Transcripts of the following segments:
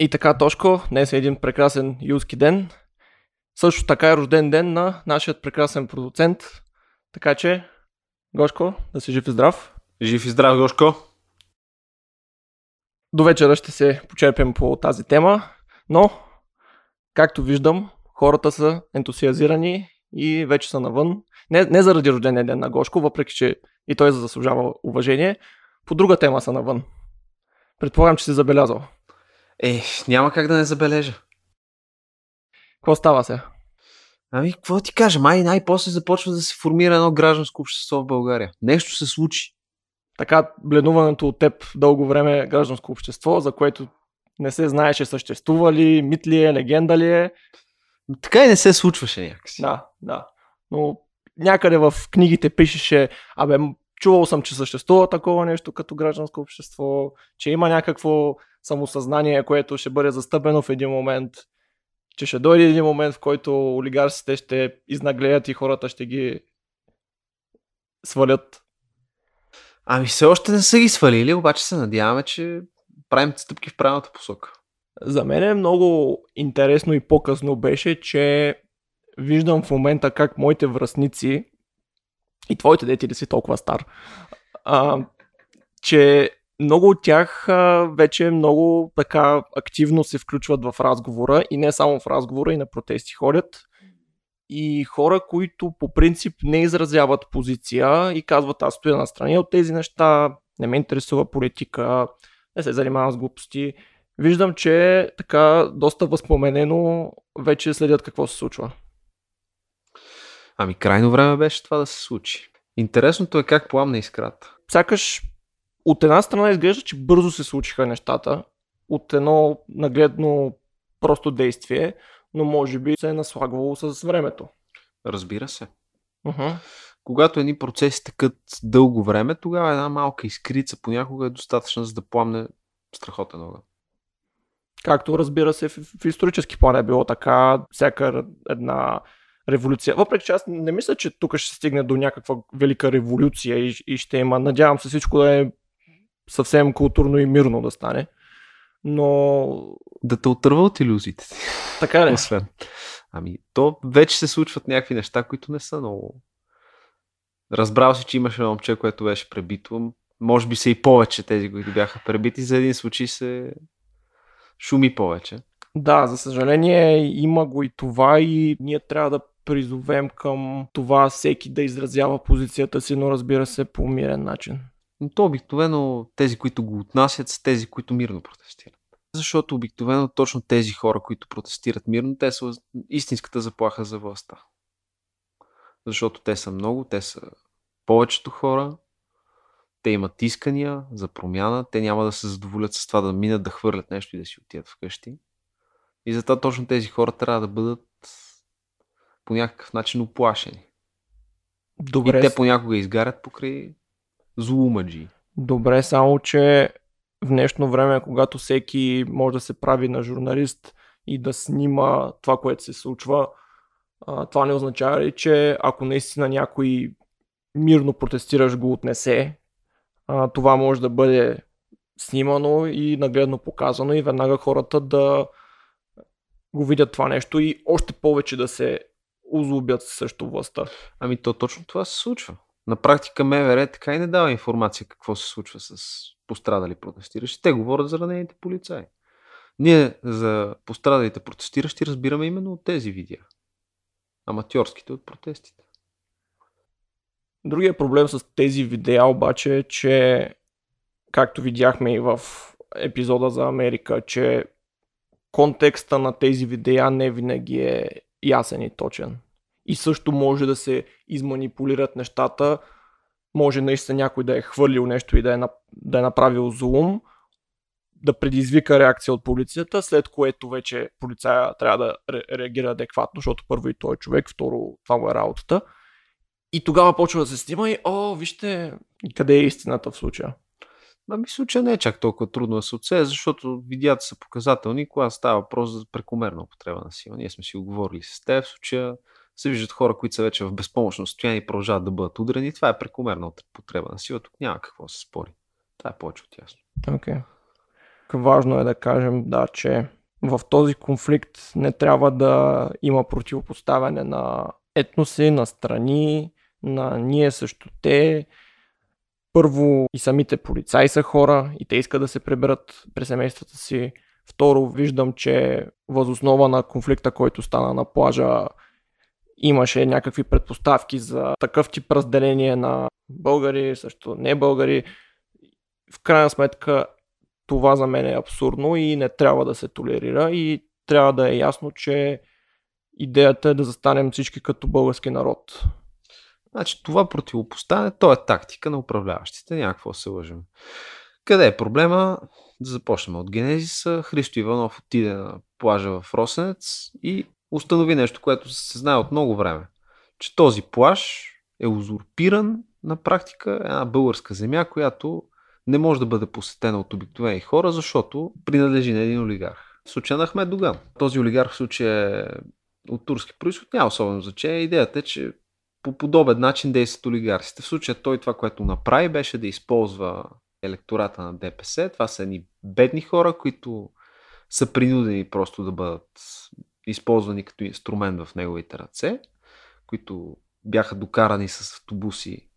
И така, Тошко, днес е един прекрасен юлски ден. Също така е рожден ден на нашият прекрасен продуцент. Така че, Гошко, да си жив и здрав. Жив и здрав, Гошко. До вечера ще се почерпим по тази тема, но, както виждам, хората са ентусиазирани и вече са навън. Не, не заради рождения ден на Гошко, въпреки че и той заслужава уважение. По друга тема са навън. Предполагам, че си забелязал. Е, няма как да не забележа. Какво става се? Ами, какво ти кажа? Май най-после започва да се формира едно гражданско общество в България. Нещо се случи. Така, бленуването от теб дълго време е гражданско общество, за което не се знаеше съществува ли, мит ли е, легенда ли е. Така и не се случваше някакси. Да, да. Но някъде в книгите пишеше, абе, чувал съм, че съществува такова нещо като гражданско общество, че има някакво самосъзнание, което ще бъде застъпено в един момент, че ще дойде един момент, в който олигарсите ще изнаглеят и хората ще ги свалят. Ами все още не са ги свалили, обаче се надяваме, че правим стъпки в правилната посока. За мен е много интересно и по-късно беше, че виждам в момента как моите връзници и твоите дети да си толкова стар, а, че много от тях а, вече много така активно се включват в разговора и не само в разговора, и на протести ходят. И хора, които по принцип не изразяват позиция и казват аз стоя на страни от тези неща, не ме интересува политика, не се занимавам с глупости. Виждам, че така доста възпоменено вече следят какво се случва. Ами крайно време беше това да се случи. Интересното е как пламна искрата. Сякаш от една страна изглежда, че бързо се случиха нещата, от едно нагледно просто действие, но може би се е наслагвало с времето. Разбира се. Uh-huh. Когато едни процеси тъкат дълго време, тогава една малка искрица понякога е достатъчна за да пламне страхотен огън. Както разбира се, в, в исторически план е било така, всяка една революция. Въпреки че аз не мисля, че тук ще се стигне до някаква велика революция и, и ще има. Надявам се всичко да е съвсем културно и мирно да стане. Но... Да те отърва от иллюзиите си. Така ли? Освен. Ами, то вече се случват някакви неща, които не са много... Разбрал си, че имаше момче, което беше пребито. Може би са и повече тези, които бяха пребити. За един случай се шуми повече. Да, за съжаление има го и това и ние трябва да призовем към това всеки да изразява позицията си, но разбира се по мирен начин. Но то обикновено тези, които го отнасят, са тези, които мирно протестират. Защото обикновено точно тези хора, които протестират мирно, те са истинската заплаха за властта. Защото те са много, те са повечето хора, те имат искания за промяна, те няма да се задоволят с това да минат да хвърлят нещо и да си отидат вкъщи. И затова точно тези хора трябва да бъдат по някакъв начин оплашени. Добре. И те понякога изгарят покрай злоумаджи. Добре, само че в днешно време, когато всеки може да се прави на журналист и да снима това, което се случва, това не означава ли, че ако наистина някой мирно протестираш го отнесе, това може да бъде снимано и нагледно показано и веднага хората да го видят това нещо и още повече да се озлобят срещу властта. Ами то точно това се случва. На практика МВР така и не дава информация какво се случва с пострадали протестиращи. Те говорят за ранените полицаи. Ние за пострадалите протестиращи разбираме именно от тези видеа. Аматьорските от протестите. Другия проблем с тези видеа обаче е, че както видяхме и в епизода за Америка, че контекста на тези видеа не винаги е ясен и точен. И също може да се изманипулират нещата. Може наистина някой да е хвърлил нещо и да е, да е направил злом, да предизвика реакция от полицията, след което вече полицая трябва да реагира адекватно, защото първо и той е човек, второ това му е работата. И тогава почва да се снима и, о, вижте, къде е истината в случая. Ами в случая не е чак толкова трудно да се отсее, защото видеята са показателни, когато става въпрос за прекомерна употреба на сила. Ние сме си оговорили с теб, в случая се виждат хора, които са вече в безпомощно състояние и продължават да бъдат удрени. Това е прекомерна употреба на сила. Тук няма какво се спори. Това е повече от ясно. Okay. важно е да кажем, да, че в този конфликт не трябва да има противопоставяне на етноси, на страни, на ние също те. Първо и самите полицаи са хора и те искат да се преберат през семействата си. Второ, виждам, че възоснова на конфликта, който стана на плажа, имаше някакви предпоставки за такъв тип разделение на българи, също не българи. В крайна сметка това за мен е абсурдно и не трябва да се толерира и трябва да е ясно, че идеята е да застанем всички като български народ. Значи това противопоставяне, то е тактика на управляващите, някакво се лъжим. Къде е проблема? Да започнем от генезиса. Христо Иванов отиде на плажа в Росенец и установи нещо, което се знае от много време. Че този плаж е узурпиран на практика една българска земя, която не може да бъде посетена от обикновени хора, защото принадлежи на един олигарх. В случая на Ахмед Доган. Този олигарх в случая е от турски происход, няма особено значение. Идеята е, че по подобен начин действат олигарсите. В случая той това, което направи, беше да използва електората на ДПС. Това са едни бедни хора, които са принудени просто да бъдат използвани като инструмент в неговите ръце, които бяха докарани с автобуси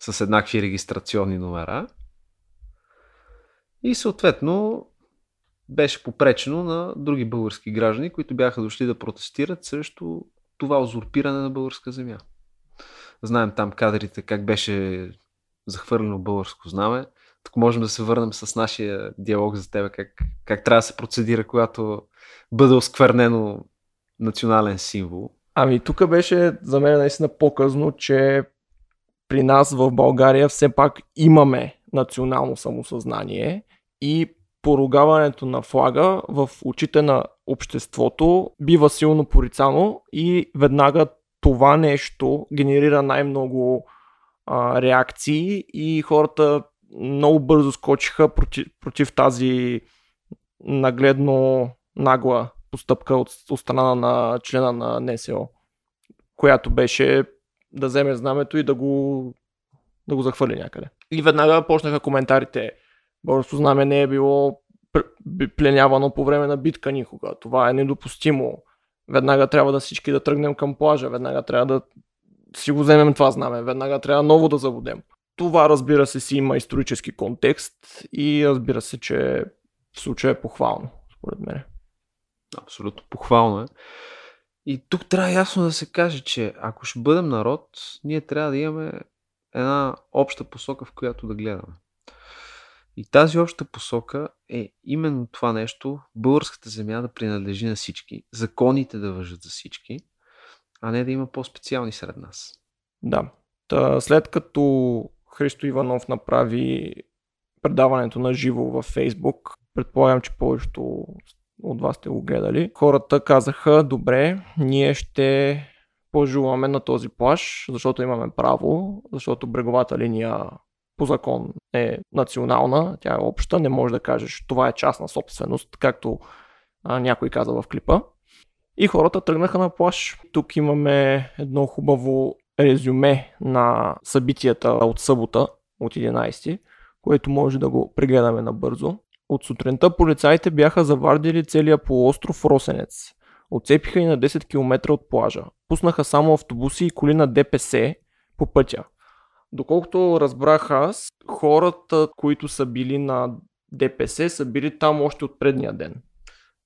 с еднакви регистрационни номера. И съответно беше попречено на други български граждани, които бяха дошли да протестират срещу това узурпиране на българска земя. Знаем там кадрите как беше захвърлено българско знаме. Тук можем да се върнем с нашия диалог за тебе, как, как трябва да се процедира, когато бъде осквернено национален символ. Ами тук беше за мен наистина показно, че при нас в България все пак имаме национално самосъзнание и поругаването на флага в очите на обществото бива силно порицано и веднага това нещо генерира най-много а, реакции и хората много бързо скочиха против, против тази нагледно нагла постъпка от, от страна на члена на НСО, която беше да вземе знамето и да го, да го захвърли някъде. И веднага почнаха коментарите. Българското знаме не е било пленявано по време на битка никога. Това е недопустимо. Веднага трябва да всички да тръгнем към плажа. Веднага трябва да си го вземем това знаме. Веднага трябва ново да заводем. Това разбира се си има исторически контекст и разбира се, че в случая е похвално, според мен. Абсолютно похвално е. И тук трябва ясно да се каже, че ако ще бъдем народ, ние трябва да имаме една обща посока, в която да гледаме. И тази обща посока е именно това нещо, българската земя да принадлежи на всички, законите да въжат за всички, а не да има по-специални сред нас. Да. Та, след като Христо Иванов направи предаването на живо във Фейсбук, предполагам, че повечето от вас сте го гледали, хората казаха, добре, ние ще пожуваме на този плаш, защото имаме право, защото бреговата линия по закон е национална, тя е обща, не може да кажеш това е частна собственост, както а, някой каза в клипа. И хората тръгнаха на плаш. Тук имаме едно хубаво резюме на събитията от събота, от 11, което може да го прегледаме набързо. От сутринта полицаите бяха завардили целия полуостров Росенец. Отцепиха и на 10 км от плажа. Пуснаха само автобуси и коли на ДПС по пътя. Доколкото разбрах аз, хората, които са били на ДПС, са били там още от предния ден.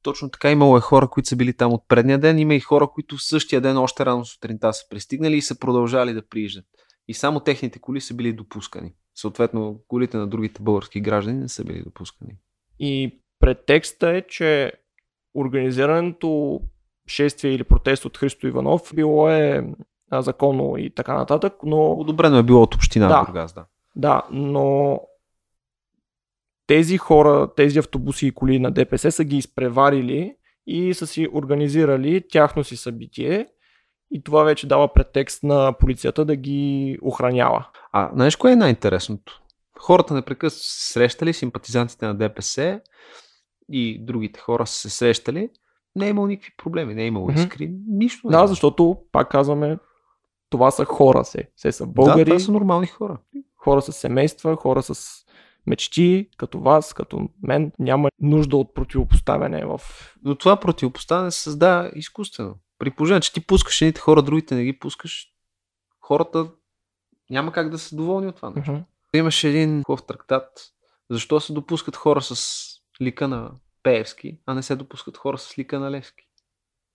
Точно така имало е хора, които са били там от предния ден. Има и хора, които в същия ден, още рано сутринта са пристигнали и са продължали да прииждат. И само техните коли са били допускани. Съответно, колите на другите български граждани не са били допускани. И претекста е, че организирането шествие или протест от Христо Иванов било е законно и така нататък, но... Одобрено е било от община да, Бургас, да. Да, но тези хора, тези автобуси и коли на ДПС са ги изпреварили и са си организирали тяхно си събитие и това вече дава претекст на полицията да ги охранява. А знаеш кое е най-интересното? Хората непрекъснато се срещали, симпатизантите на ДПС и другите хора са се срещали, не е имало никакви проблеми, не е имало искри, mm-hmm. нищо. Да, защото, пак казваме, това са хора се. Все са българи. Да, това са нормални хора. Хора с семейства, хора с мечти, като вас, като мен, няма нужда от противопоставяне в... Но това противопоставяне се създава изкуствено. При положение, че ти пускаш едните хора, другите не ги пускаш, хората няма как да са доволни от това нещо. Мгм. Имаше един хубав трактат. Защо се допускат хора с лика на Пеевски, а не се допускат хора с лика на Левски?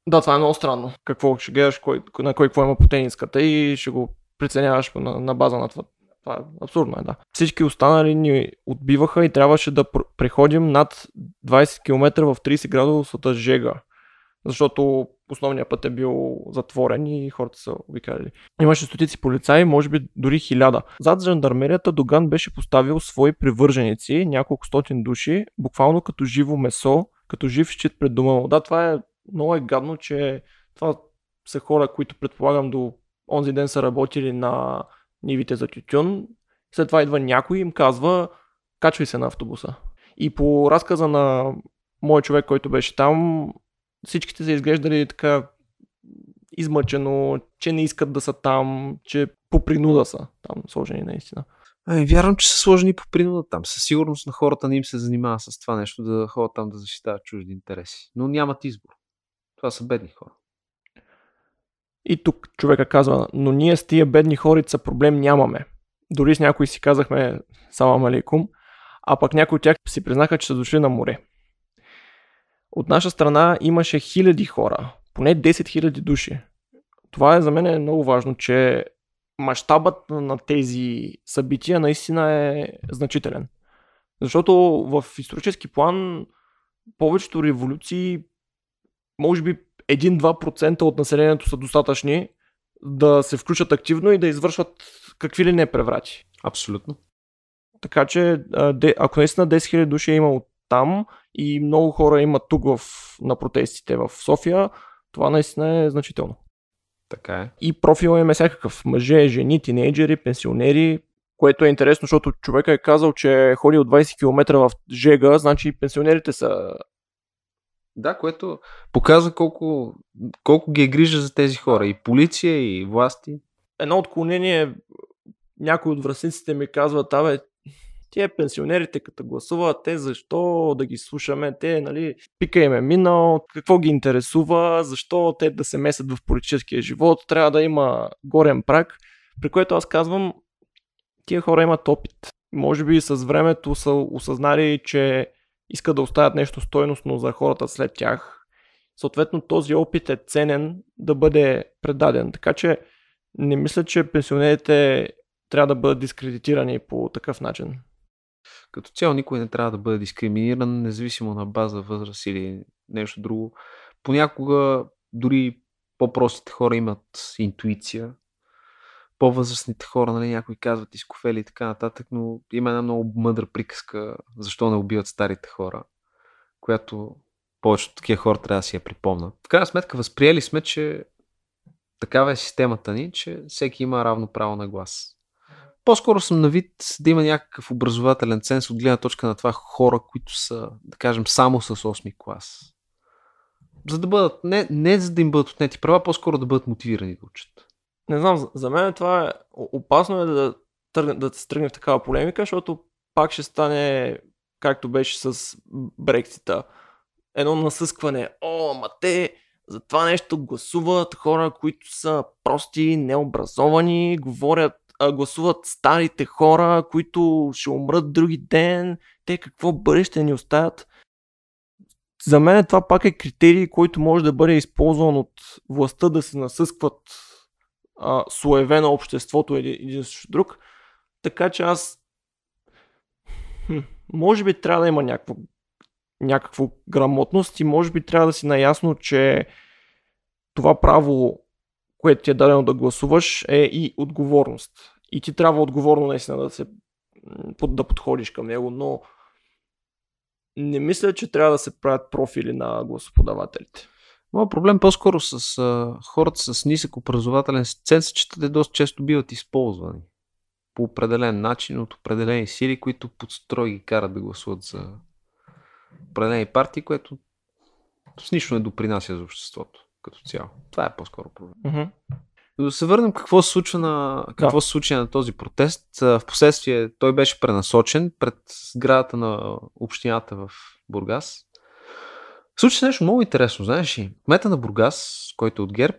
Да, това е много странно. Какво ще гледаш, кой, на кой какво има по тениската и ще го преценяваш на, на база на това. Това е абсурдно е, да. Всички останали ни отбиваха и трябваше да пр- преходим над 20 км в 30 градусата жега. Защото основният път е бил затворен и хората са обикаляли. Имаше стотици полицаи, може би дори хиляда. Зад жандармерията Доган беше поставил свои привърженици, няколко стотин души, буквално като живо месо, като жив щит пред дома му. Да, това е много е гадно, че това са хора, които предполагам до онзи ден са работили на нивите за тютюн. След това идва някой и им казва, качвай се на автобуса. И по разказа на мой човек, който беше там, всичките са изглеждали така измъчено, че не искат да са там, че по принуда са там сложени наистина. Ами, вярвам, че са сложени по принуда там. Със сигурност на хората не им се занимава с това нещо, да ходят там да защитават чужди интереси. Но нямат избор. Това са бедни хора. И тук човека казва, но ние с тия бедни хорица проблем нямаме. Дори с някои си казахме салам алейкум, а пък някои от тях си признаха, че са дошли на море. От наша страна имаше хиляди хора, поне 10 000 души. Това е за мен е много важно, че мащабът на тези събития наистина е значителен. Защото в исторически план повечето революции, може би 1-2% от населението са достатъчни да се включат активно и да извършват какви ли не преврати. Абсолютно. Така че, ако наистина 10 000 души е имало там и много хора имат тук в, на протестите в София, това наистина е значително. Така е. И профила им е всякакъв. Мъже, жени, тинейджери, пенсионери, което е интересно, защото човека е казал, че е ходил 20 км в Жега, значи пенсионерите са... Да, което показва колко, колко ги е грижа за тези хора. И полиция, и власти. Едно отклонение, някой от връзниците ми казват, абе, тия пенсионерите като гласуват, те защо да ги слушаме, те, нали, пика им е минал, какво ги интересува, защо те да се месят в политическия живот, трябва да има горен прак, при което аз казвам, тия хора имат опит. Може би с времето са осъзнали, че искат да оставят нещо стойностно за хората след тях. Съответно, този опит е ценен да бъде предаден. Така че не мисля, че пенсионерите трябва да бъдат дискредитирани по такъв начин. Като цяло никой не трябва да бъде дискриминиран, независимо на база възраст или нещо друго. Понякога дори по-простите хора имат интуиция. По-възрастните хора, нали, някои казват изкофели и така нататък, но има една много мъдра приказка защо не убиват старите хора, която повечето такива хора трябва да си я припомнят. В крайна сметка възприели сме, че такава е системата ни, че всеки има равно право на глас. По-скоро съм на вид да има някакъв образователен ценз от гледна точка на това хора, които са, да кажем, само с 8 клас. За да бъдат, не, не за да им бъдат отнети права, по-скоро да бъдат мотивирани да учат. Не знам, за- мен това е опасно е да, тръгне, да се тръгне в такава полемика, защото пак ще стане както беше с Брексита. Едно насъскване. О, ма те за това нещо гласуват хора, които са прости, необразовани, говорят, а, гласуват старите хора, които ще умрат други ден. Те какво бъдеще ни оставят? За мен това пак е критерий, който може да бъде използван от властта да се насъскват а, слоеве на обществото един, един срещу друг. Така че аз хм, може би трябва да има някакво, някакво грамотност и може би трябва да си наясно, че това право, което ти е дадено да гласуваш, е и отговорност. И ти трябва отговорно наистина да се да подходиш към него, но не мисля, че трябва да се правят профили на гласоподавателите. Моят проблем по-скоро с а, хората с нисък образователен ценз е, че те доста често биват използвани по определен начин от определени сили, които под строй ги карат да гласуват за определени партии, което с нищо не допринася за обществото като цяло. Това е по-скоро проблем. Мгм. Да се върнем какво се случва на, какво Да. се случи на този протест. Впоследствие той беше пренасочен пред сградата на общината в Бургас. Случи се нещо много интересно, знаеш ли? Кмета на Бургас, който е от ГЕРБ,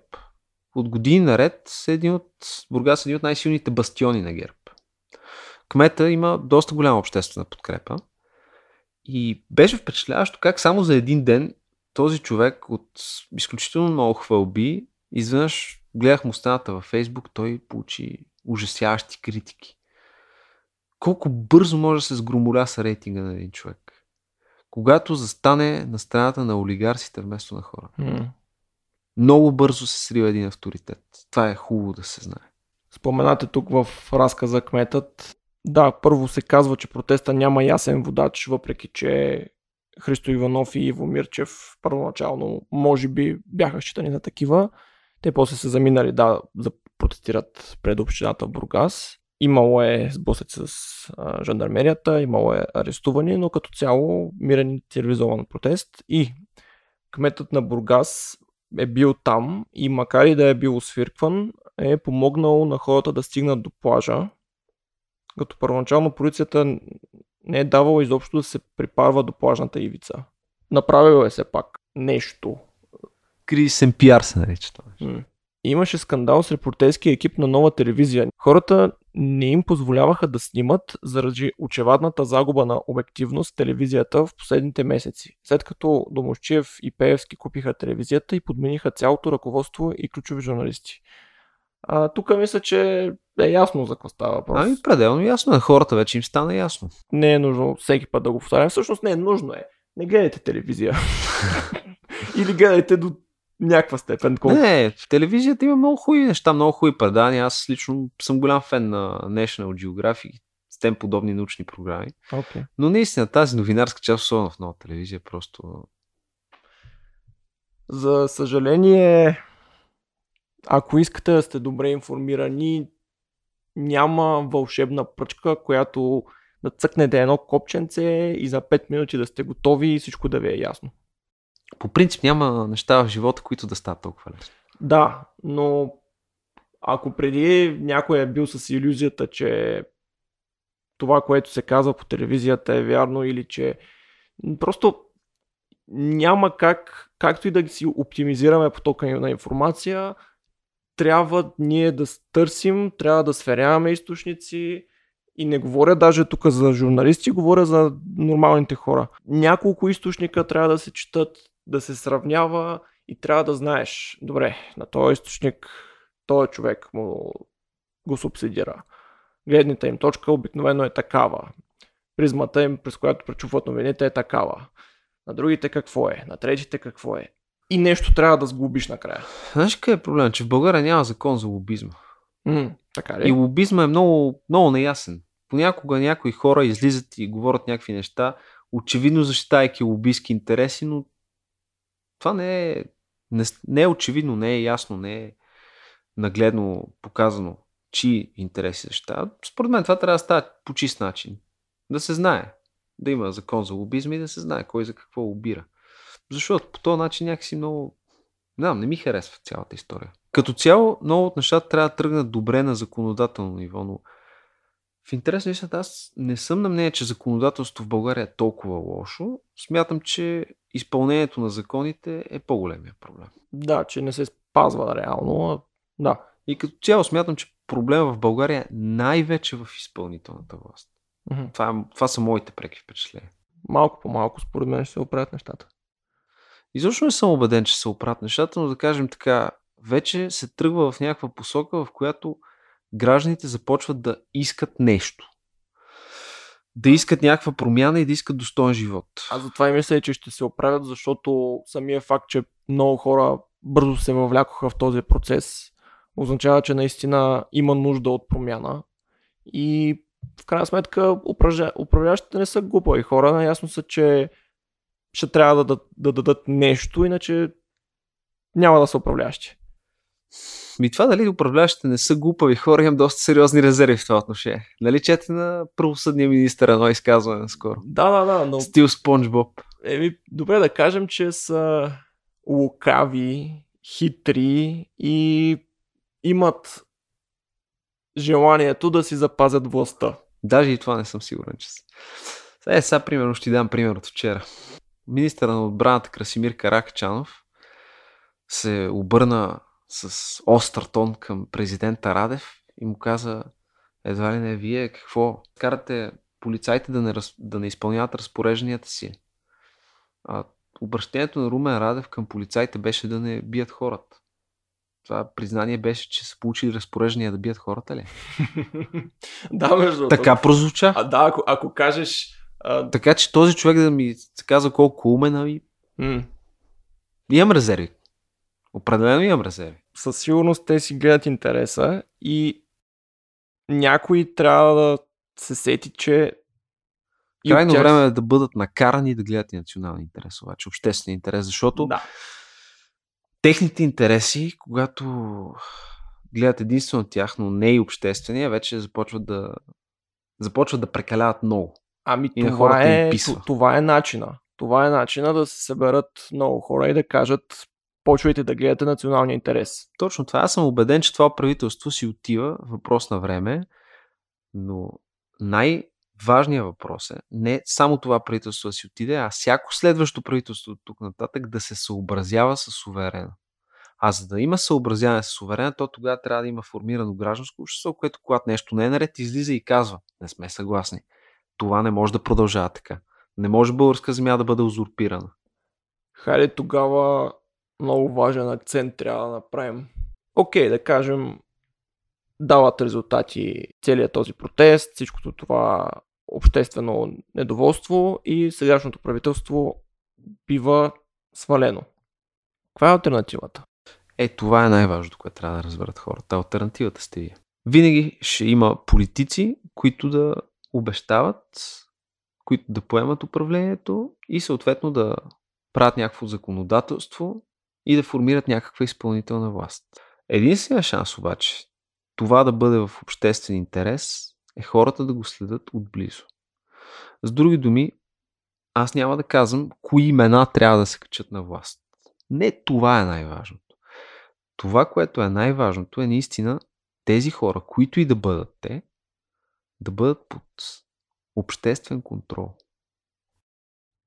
от години наред е един от Бургас е един от най-силните бастиони на ГЕРБ. Кмета има доста голяма обществена подкрепа и беше впечатляващо как само за един ден този човек от изключително много хвалби, изведнъж гледах му стената във Фейсбук, той получи ужасяващи критики. Колко бързо може да се сгромоля с рейтинга на един човек. Когато застане на страната на олигарсите вместо на хора. М. Много бързо се срива един авторитет. Това е хубаво да се знае. Споменате тук в разказа кметът. Да, първо се казва, че протеста няма ясен водач, въпреки че Христо Иванов и Иво Мирчев първоначално може би бяха считани за такива. Те после са заминали да, да протестират пред общината Бургас. Имало е сблъсък с а, жандармерията, имало е арестувани, но като цяло мирен цивилизован протест. И кметът на Бургас е бил там и макар и да е бил освиркван, е помогнал на хората да стигнат до плажа. Като първоначално полицията не е давала изобщо да се припарва до плажната ивица. Направил е се пак нещо. Кризисен пиар се нарича това. Имаше скандал с репортерския екип на нова телевизия. Хората не им позволяваха да снимат заради очевадната загуба на обективност телевизията в последните месеци. След като Домощиев и Пеевски купиха телевизията и подмениха цялото ръководство и ключови журналисти. А, тук мисля, че е ясно за какво става въпрос. Ами пределно ясно на хората вече им стана ясно. Не е нужно всеки път да го повтарям. Всъщност не е нужно е. Не гледайте телевизия. Или гледайте до някаква степен. Колко... Не, в телевизията има много хубави неща, много хубави предания. Аз лично съм голям фен на National Geographic с тем подобни научни програми. Okay. Но наистина тази новинарска част, особено в нова телевизия, просто... За съжаление, ако искате да сте добре информирани, няма вълшебна пръчка, която да цъкнете едно копченце и за 5 минути да сте готови и всичко да ви е ясно. По принцип няма неща в живота, които да стават толкова лесно. Да, но ако преди някой е бил с иллюзията, че това, което се казва по телевизията е вярно или че просто няма как, както и да си оптимизираме потока на информация, трябва ние да търсим, трябва да сверяваме източници и не говоря даже тук за журналисти, говоря за нормалните хора. Няколко източника трябва да се четат, да се сравнява и трябва да знаеш, добре, на този източник този човек му го субсидира. Гледната им точка обикновено е такава. Призмата им, през която пречупват новините е такава. На другите какво е, на третите какво е. И нещо трябва да сглобиш накрая. Знаеш къде е проблем? Че в България няма закон за лобизма. М, така ли? И лобизма е много, много неясен. Понякога някои хора излизат и говорят някакви неща, очевидно защитайки лобистки интереси, но това не е, не, не е очевидно, не е ясно, не е нагледно показано, чии интереси защитават. Според мен това трябва да става по чист начин. Да се знае. Да има закон за лобизма и да се знае кой за какво лобира. Защото по този начин някакси много... Не, не ми харесва цялата история. Като цяло, много от нещата трябва да тръгнат добре на законодателно ниво, но в интерес на истината, аз не съм на мнение, че законодателството в България е толкова лошо. Смятам, че изпълнението на законите е по-големия проблем. Да, че не се спазва реално. Да. И като цяло смятам, че проблема в България е най-вече в изпълнителната власт. Мгм. Това, е- това са моите преки впечатления. Малко по малко, според мен, ще се оправят нещата. Изобщо не съм убеден, че се оправят нещата, но да кажем така, вече се тръгва в някаква посока, в която гражданите започват да искат нещо. Да искат някаква промяна и да искат достоен живот. Аз затова и мисля, че ще се оправят, защото самия факт, че много хора бързо се въвлякоха в този процес, означава, че наистина има нужда от промяна. И в крайна сметка управля... управляващите не са глупави хора, наясно са, че ще трябва да, да, да дадат нещо, иначе няма да са управляващи. Ми това дали управляващите не са глупави хора, имам доста сериозни резерви в това отношение. Нали чете на правосъдния министър едно изказване наскоро? Да, да, да, но Стил Спонж Боб. Еми, добре да кажем, че са лукави, хитри и имат желанието да си запазят властта. Даже и това не съм сигурен, че са. Е, сега примерно ще ти дам пример от вчера. Министър на отбраната Красимир Каракачанов се обърна с остър тон към президента Радев и му каза едва ли не вие какво карате полицайите да не, раз, да не изпълняват разпорежданията си. А обращението на Румен Радев към полицайите беше да не бият хората. Това признание беше, че са получили разпореждания да бият хората ли? да, между Така прозвуча. А да, ако, ако кажеш... А... Така че този човек да ми казва колко умен, ами... М- Имам резерви. Определено имам резерви. Със сигурност те си гледат интереса и някой трябва да се сети, че Крайно тях- време е да бъдат накарани да гледат и национални интерес, обаче обществен интерес, защото Да. техните интереси, когато гледат единствено тяхно, не и обществения, вече започват да започват да прекаляват много. Ами И това е, това е начина. Това е начина да се съберат много хора и да кажат почвайте да гледате националния интерес. Точно това. Аз съм убеден, че това правителство си отива, въпрос на време, но най-важният въпрос е не само това правителство да си отиде, а всяко следващо правителство от тук нататък да се съобразява с суверена. А за да има съобразяване с суверена, то тогава трябва да има формирано гражданско общество, което когато нещо не е наред, излиза и казва, не сме съгласни. Това не може да продължава така. Не може българска земя да бъде узурпирана. Хайде тогава много важен акцент трябва да направим. Окей, да кажем, дават резултати целият този протест, всичкото това обществено недоволство и сегашното правителство бива свалено. Каква е альтернативата? Е, това е най-важното, което трябва да разберат хората. Альтернативата сте вие. Винаги ще има политици, които да обещават, които да поемат управлението и съответно да правят някакво законодателство и да формират някаква изпълнителна власт. Единственият шанс обаче това да бъде в обществен интерес е хората да го следят отблизо. С други думи, аз няма да казвам кои имена трябва да се качат на власт. Не това е най-важното. Това, което е най-важното е наистина тези хора, които и да бъдат те, да бъдат под обществен контрол.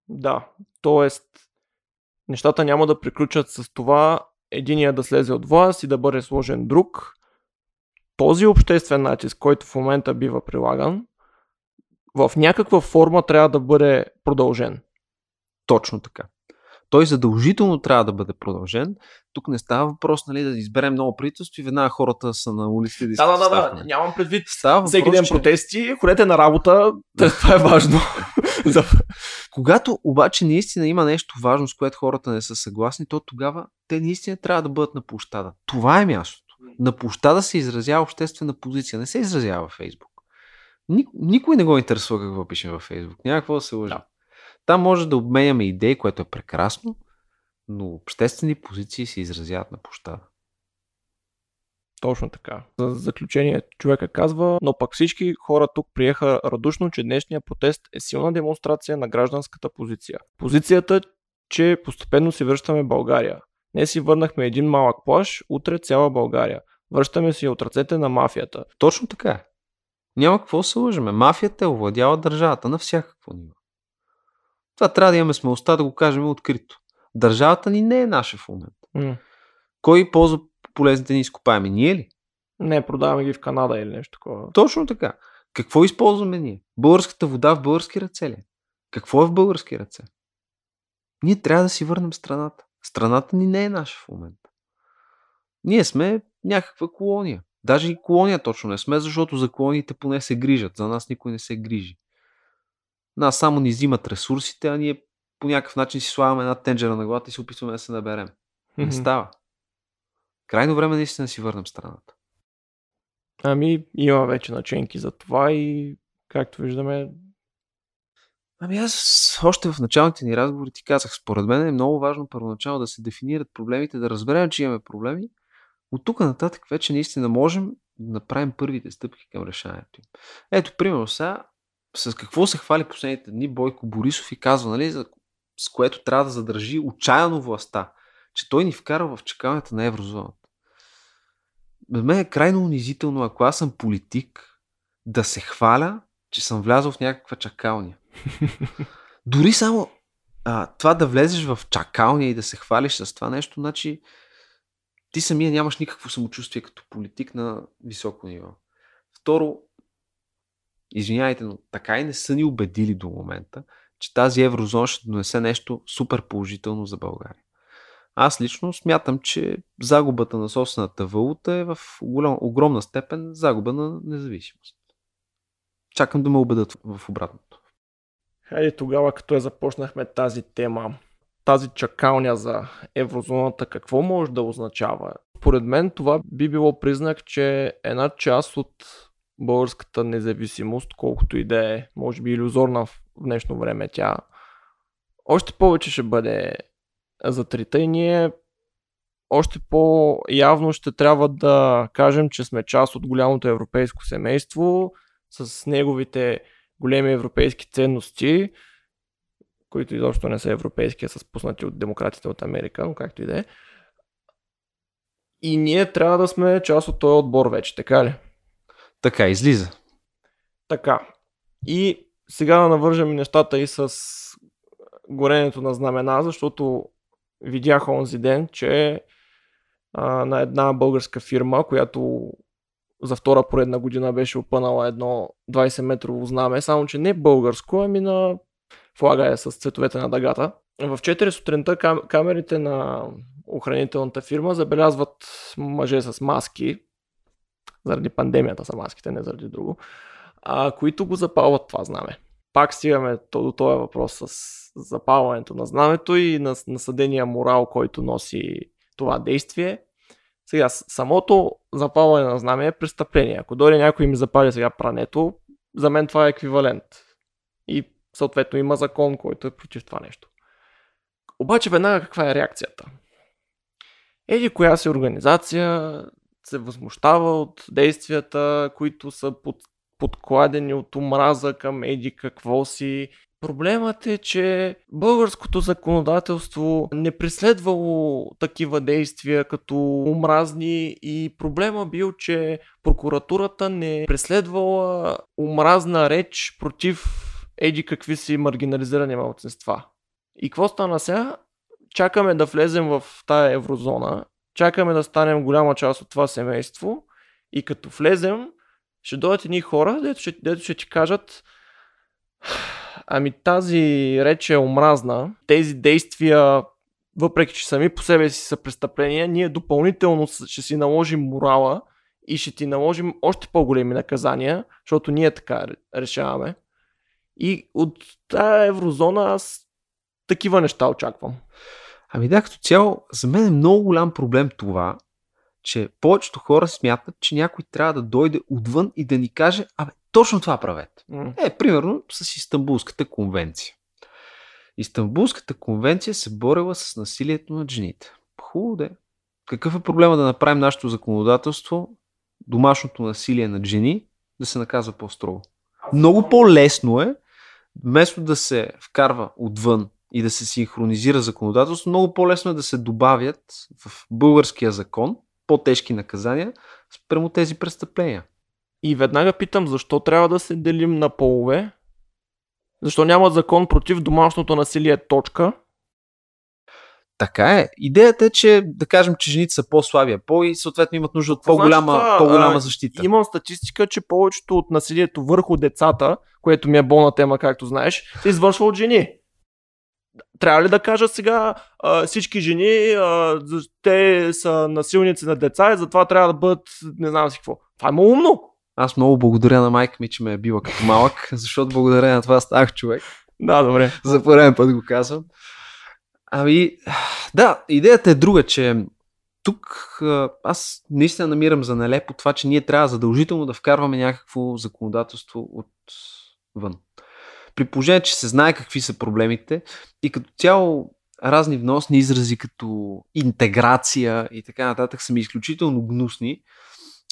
Да, т.е. нещата няма да приключат с това единия да слезе от власт и да бъде сложен друг. Този обществен натиск, който в момента бива прилаган, в някаква форма трябва да бъде продължен. Точно така. Той задължително трябва да бъде продължен. Тук не става въпрос нали, да изберем ново правителство и веднага хората са на улиците да Да, да, да, да. Нямам предвид Става въпрос, всеки ден че протести, ходете на работа, това е важно. Когато обаче наистина има нещо важно, с което хората не са съгласни, то тогава те наистина трябва да бъдат на площада. Това е мястото. На площада се изразява обществена позиция, не се изразява във Фейсбук. Ник- никой не го интересува какво пишем във Фейсбук. Няма какво да се лъжи. Да. Там може да обменяме идеи, което е прекрасно, но обществени позиции се изразяват на площада. Точно така. За заключение човека казва, но пък всички хора тук приеха радушно, че днешния протест е силна демонстрация на гражданската позиция. Позицията, че постепенно си връщаме България. Днес си върнахме един малък плаш, утре цяла България. Връщаме си от ръцете на мафията. Точно така е. Няма какво се лъжеме. Мафията е овладяла държавата на всякакво ниво. Това трябва да имаме смелостта да го кажем открито. Държавата ни не е наша в момента. М. Кой ползва полезните ни изкопаеми? Ние ли? Не, продаваме ги в Канада или нещо такова. Точно така. Какво използваме ние? Българската вода в български ръце ли? е? Какво е в български ръце? Ние трябва да си върнем страната. Страната ни не е наша в момента. Ние сме някаква колония. Даже и колония точно не сме, защото за колониите поне се грижат. За нас никой не се грижи. Нас само ни взимат ресурсите, а ние по някакъв начин си слагаме една тенджера на главата и се опитваме да се наберем. Не Мгм. става. Крайно време наистина да си върнем страната. Ами, има вече наченки за това и както виждаме, Ами аз още в началните ни разговори ти казах, според мен е много важно първоначално да се дефинират проблемите, да разберем, че имаме проблеми. От тук нататък вече наистина можем да направим първите стъпки към решаването им. Ето, примерно сега, с какво се хвали последните дни Бойко Борисов и казва, нали, за, с което трябва да задържи отчаяно властта, че той ни вкара в чакалнята на еврозоната. за мен е крайно унизително, ако аз съм политик, да се хваля, че съм влязъл в някаква чакалня. Дори само а, това да влезеш в чакалня и да се хвалиш с това нещо, значи ти самия нямаш никакво самочувствие като политик на високо ниво. Второ, извинявайте, но така и не са ни убедили до момента, че тази еврозона ще донесе нещо супер положително за България. Аз лично смятам, че загубата на собствената валута е в голям, огромна степен загуба на независимост. Чакам да ме убедат в обратното. Хайде тогава, като я започнахме тази тема, тази чакалня за еврозоната, какво може да означава? Поред мен това би било признак, че една част от българската независимост, колкото и да е, може би иллюзорна в днешно време тя, още повече ще бъде затрита и ние още по-явно ще трябва да кажем, че сме част от голямото европейско семейство с неговите големи европейски ценности, които изобщо не са европейски, а са спуснати от демократите от Америка, но както и да е. И ние трябва да сме част от този отбор вече, така ли? Така излиза. Така. И сега да навържем нещата и с горенето на знамена, защото видях онзи ден, че а, на една българска фирма, която за втора поредна година беше опънала едно 20 метрово знаме, само че не българско, ами на флага е с цветовете на дъгата. В 4 сутринта кам- камерите на охранителната фирма забелязват мъже с маски, заради пандемията са маските, не заради друго, а, които го запалват това знаме. Пак стигаме до този въпрос с запалването на знамето и на насъдения морал, който носи това действие. Сега, самото запалване на знаме е престъпление. Ако дойде някой ми запали сега прането, за мен това е еквивалент. И съответно има закон, който е против това нещо. Обаче веднага каква е реакцията? Еди коя си организация се възмущава от действията, които са под, подкладени от омраза към еди какво си. Проблемът е, че българското законодателство не преследвало такива действия като омразни и проблема бил, че прокуратурата не преследвала омразна реч против еди какви си маргинализирани малцинства. И какво стана сега? Чакаме да влезем в тая еврозона, чакаме да станем голяма част от това семейство и като влезем, ще дойдат едни хора, дето ще, дето ще ти кажат ами тази реч е омразна, тези действия въпреки че сами по себе си са престъпления, ние допълнително ще си наложим морала и ще ти наложим още по-големи наказания, защото ние така решаваме. И от тази еврозона аз такива неща очаквам. Ами да, като цяло, за мен е много голям проблем това, че повечето хора смятат, че някой трябва да дойде отвън и да ни каже, абе, точно това правете. Mm. Е, примерно с Истанбулската конвенция. Истанбулската конвенция се борела с насилието над жените. Хубаво де. Какъв е проблема да направим нашето законодателство, домашното насилие над жени, да се наказва по-строго? Много по-лесно е, вместо да се вкарва отвън и да се синхронизира законодателство, много по-лесно е да се добавят в българския закон по-тежки наказания спрямо тези престъпления. И веднага питам, защо трябва да се делим на полове? Защо няма закон против домашното насилие точка? Така е. Идеята е, че да кажем, че жените са по-слабия по и съответно имат нужда от по-голяма, значи по-голяма защита. Имам статистика, че повечето от насилието върху децата, което ми е болна тема, както знаеш, се извършва от жени трябва ли да кажа сега а, всички жени, а, те са насилници на деца и затова трябва да бъдат не знам си какво. Това е умно. Аз много благодаря на майка ми, че ме е била като малък, защото благодаря на това ставах човек. Да, добре. За първен път го казвам. Ами, да, идеята е друга, че тук аз наистина намирам за нелепо това, че ние трябва задължително да вкарваме някакво законодателство от вън при положение, че се знае какви са проблемите и като цяло разни вносни изрази като интеграция и така нататък са ми изключително гнусни,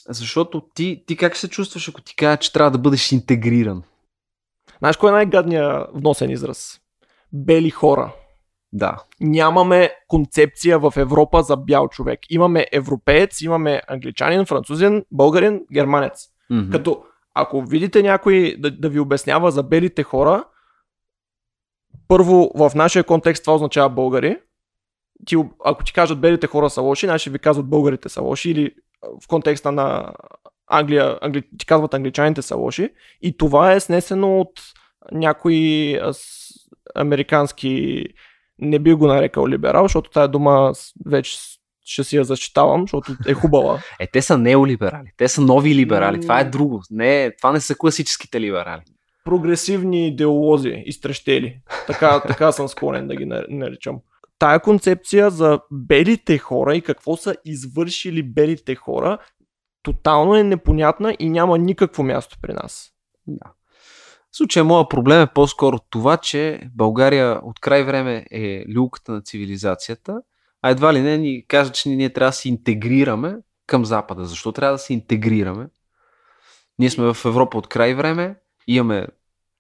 защото ти, ти как се чувстваш, ако ти кажа, че трябва да бъдеш интегриран? Знаеш кой е най-гадният вносен израз? Бели хора. Да. Нямаме концепция в Европа за бял човек. Имаме европеец, имаме англичанин, французин, българин, германец. Мгм. Като ако видите някой да, да ви обяснява за белите хора, първо в нашия контекст това означава българи. Ти, ако ти кажат белите хора са лоши, наши ви казват българите са лоши или в контекста на Англия, англи... ти казват англичаните са лоши. И това е снесено от някои американски, не би го нарекал либерал, защото тая дума вече ще си я защитавам, защото е хубава. Е, те са неолиберали. Те са нови либерали. Това е друго. Не, това не са класическите либерали. прогресивни идеолози, изтрещели. Така, така съм склонен да ги нар- наричам. Тая концепция за белите хора и какво са извършили белите хора, тотално е непонятна и няма никакво място при нас. Да. В случая моят проблем е по-скоро това, че България от край време е люлката на цивилизацията, а едва ли не ни кажа, че ние трябва да се интегрираме към Запада. Защо трябва да се интегрираме? Ние сме в Европа от край време, имаме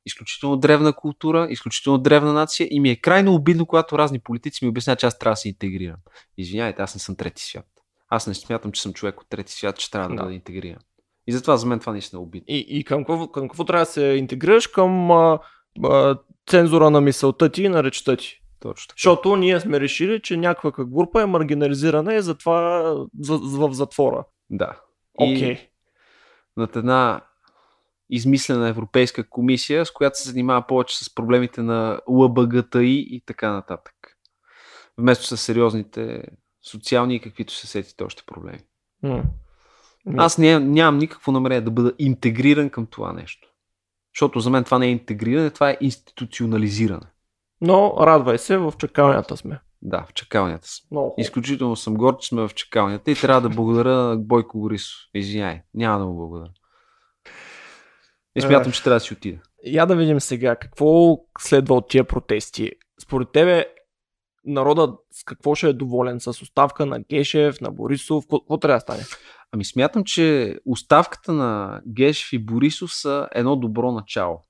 изключително древна култура, изключително древна нация и ми е крайно обидно, когато разни политици ми обясняват, че аз трябва да се интегрирам. Извинявайте, аз не съм трети свят. Аз не смятам, че съм човек от трети свят, че трябва да, Да. бъда интегриран. И затова за мен това наистина е обидно. И, и към, какво, към какво трябва да се интегрираш? Към а, а, цензура на мисълта ти и на речта ти. Точно така. Защото ние сме решили, че някаква група е маргинализирана и затова за, в затвора. Да. Окей. И над една измислена европейска комисия, с която се занимава повече с проблемите на ЛБГТИ и така нататък. Вместо с сериозните социални и каквито се сетите още проблеми. М. М. Аз не, нямам никакво намерение да бъда интегриран към това нещо. Защото за мен това не е интегриране, това е институционализиране. Но радвай се, в чакалнята сме. Да, в чакалнята съм. Много. Изключително съм горд, че сме в чакалнята и трябва да благодаря Бойко Борисов. Извиняй, няма да му благодаря. И смятам, че трябва да си отида. Я да видим сега какво следва от тия протести. Според тебе народът с какво ще е доволен? С оставка на Гешев, на Борисов? Какво трябва да стане? Ами смятам, че оставката на Гешев и Борисов са едно добро начало.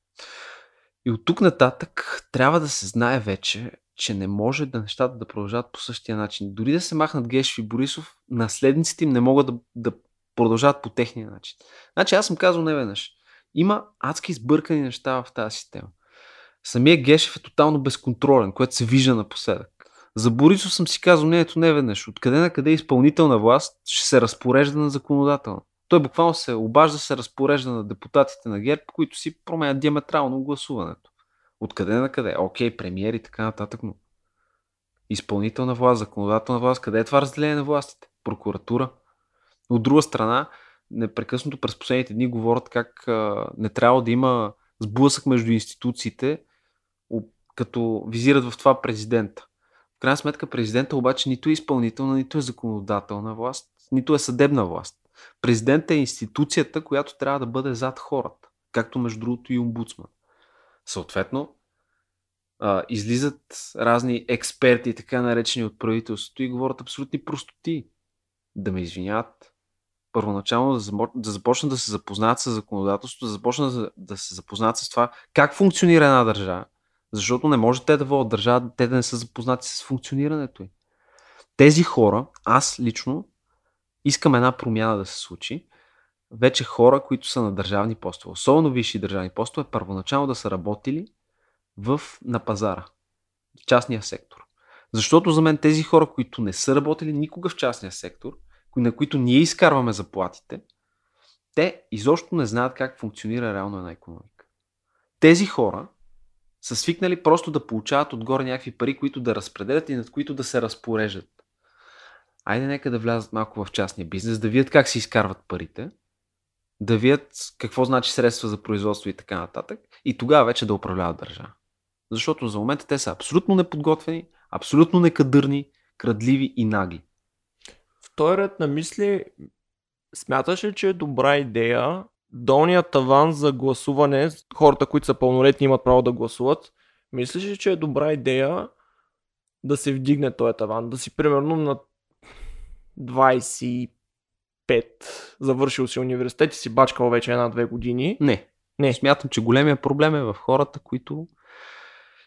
И от тук нататък трябва да се знае вече, че не може да нещата да продължават по същия начин. Дори да се махнат Гешев и Борисов, наследниците им не могат да, да продължават по техния начин. Значи аз съм казал не веднъж. Има адски сбъркани неща в тази система. Самия Гешев е тотално безконтролен, което се вижда напоследък. За Борисов съм си казал не ето не веднъж. Откъде на къде изпълнителна власт ще се разпорежда на законодателна. Той буквално се обажда се разпорежда на депутатите на ГЕРБ, които си променят диаметрално гласуването. Откъде на къде? Окей, премиер и така нататък, но изпълнителна власт, законодателна власт, къде е това разделение на властите? Прокуратура. От друга страна, непрекъснато през последните дни говорят как а, не трябва да има сблъсък между институциите, като визират в това президента. В крайна сметка президента обаче нито е изпълнителна, нито е законодателна власт, нито е съдебна власт. Президентът е институцията, която трябва да бъде зад хората, както между другото и омбудсман. Съответно, излизат разни експерти, така наречени от правителството и говорят абсолютни простоти. Да ме извиняват. Първоначално да, запо- да започнат да се запознаят с законодателството, да започнат да, се запознаят с това как функционира една държава. Защото не може те да водят държава, те да не са запознати с функционирането й. Тези хора, аз лично, искам една промяна да се случи. Вече хора, които са на държавни постове, особено висши държавни постове, първоначално да са работили в, на пазара, в частния сектор. Защото за мен тези хора, които не са работили никога в частния сектор, на които ние изкарваме заплатите, те изобщо не знаят как функционира реално една економика. Тези хора са свикнали просто да получават отгоре някакви пари, които да разпределят и над които да се разпореждат. Айде нека да влязат малко в частния бизнес, да видят как се изкарват парите, да видят какво значи средства за производство и така нататък, и тогава вече да управляват държава. Защото за момента те са абсолютно неподготвени, абсолютно некадърни, крадливи и нагли. В този ред на мисли, смяташ ли, че е добра идея долният таван за гласуване, хората, които са пълнолетни имат право да гласуват, мислиш ли, че е добра идея да се вдигне този таван? Да си примерно на 25 завършил си университет и си бачкал вече една-две години. Не. Не. Смятам, че големия проблем е в хората, които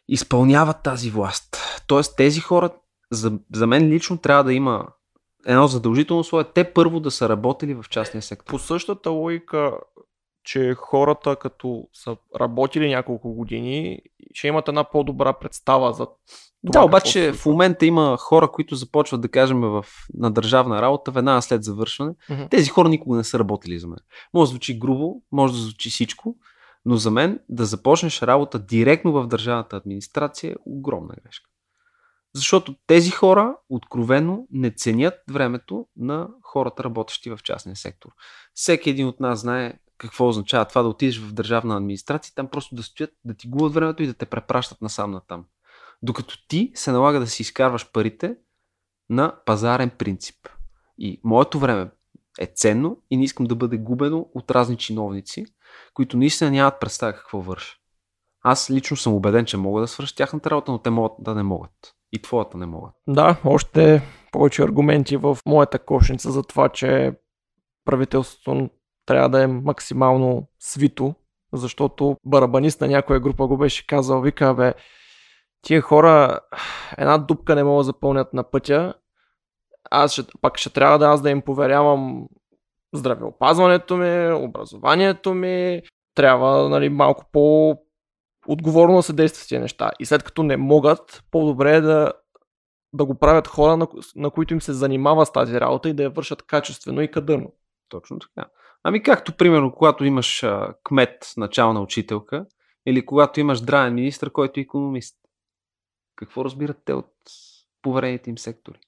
изпълняват тази власт. Тоест тези хора, за, за мен лично трябва да има едно задължително условие, те първо да са работили в частния сектор. По същата логика, че хората като са работили няколко години, ще имат една по-добра представа за това. Да, обаче в момента има хора, които започват да кажем в, на държавна работа веднага след завършване. Mm-hmm. Тези хора никога не са работили за мен. Може да звучи грубо, може да звучи всичко, но за мен да започнеш работа директно в държавната администрация е огромна грешка. Защото тези хора откровено не ценят времето на хората, работещи в частния сектор. Всеки един от нас знае какво означава това да отидеш в държавна администрация, там просто да стоят, да ти губят времето и да те препращат насам на там. Докато ти се налага да си изкарваш парите на пазарен принцип. И моето време е ценно и не искам да бъде губено от разни чиновници, които наистина нямат представа какво върша. Аз лично съм убеден, че мога да свърша тяхната работа, но те могат да не могат. И твоята не могат. Да, още повече аргументи в моята кошница за това, че правителството трябва да е максимално свито, защото барабанист на някоя група го беше казал, вика, бе, тия хора една дупка не могат да запълнят на пътя, аз ще, пак ще трябва да аз да им поверявам здравеопазването ми, образованието ми, трябва нали, малко по отговорно да се действа с тези неща. И след като не могат, по-добре е да, да го правят хора, на, на които им се занимава с тази работа и да я вършат качествено и кадърно. Точно така. Ами както, примерно, когато имаш а, кмет, начална учителка, или когато имаш здравен министр, който е економист. Какво разбират те от поверените им сектори?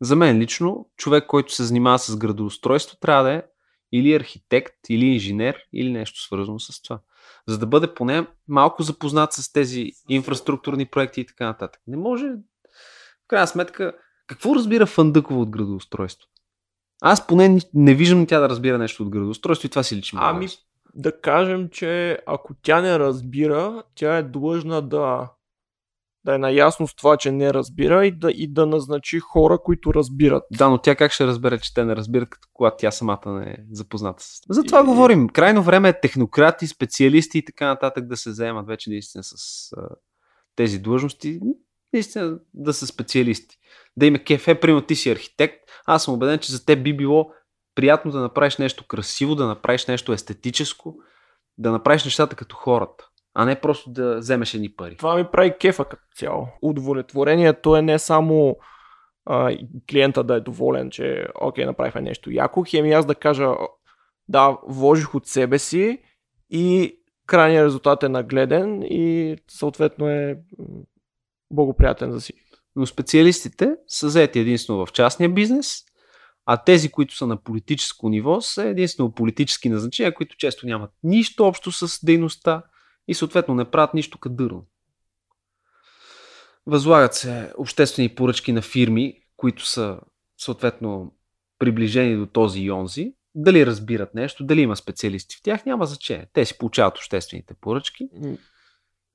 За мен лично, човек, който се занимава с градоустройство, трябва да е или архитект, или инженер, или нещо свързано с това. За да бъде поне малко запознат с тези инфраструктурни проекти и така нататък. Не може, в крайна сметка, какво разбира Фандъкова от градоустройство? Аз поне не виждам тя да разбира нещо от градоустройство и това си лично. Ами, да кажем, че ако тя не разбира, тя е длъжна да, да е наясно с това, че не разбира и да, и да назначи хора, които разбират. Да, но тя как ще разбере, че те не разбират, като когато тя самата не е запозната с За това и... говорим. Крайно време е технократи, специалисти и така нататък да се заемат вече наистина с а, тези длъжности. Наистина да са специалисти. Да има кефе, примерно ти си архитект, аз съм убеден, че за теб би било приятно да направиш нещо красиво, да направиш нещо естетическо, да направиш нещата като хората, а не просто да вземеш едни пари. Това ми прави кефа като цяло. Удовлетворението е не само а, клиента да е доволен, че окей, направихме нещо яко, хем и аз да кажа да, вложих от себе си и крайният резултат е нагледен и съответно е благоприятен за си. Но специалистите са заети единствено в частния бизнес, а тези, които са на политическо ниво, са единствено политически назначения, които често нямат нищо общо с дейността и съответно не правят нищо кадърно. Възлагат се обществени поръчки на фирми, които са съответно приближени до този и онзи. Дали разбират нещо, дали има специалисти в тях, няма значение. Те си получават обществените поръчки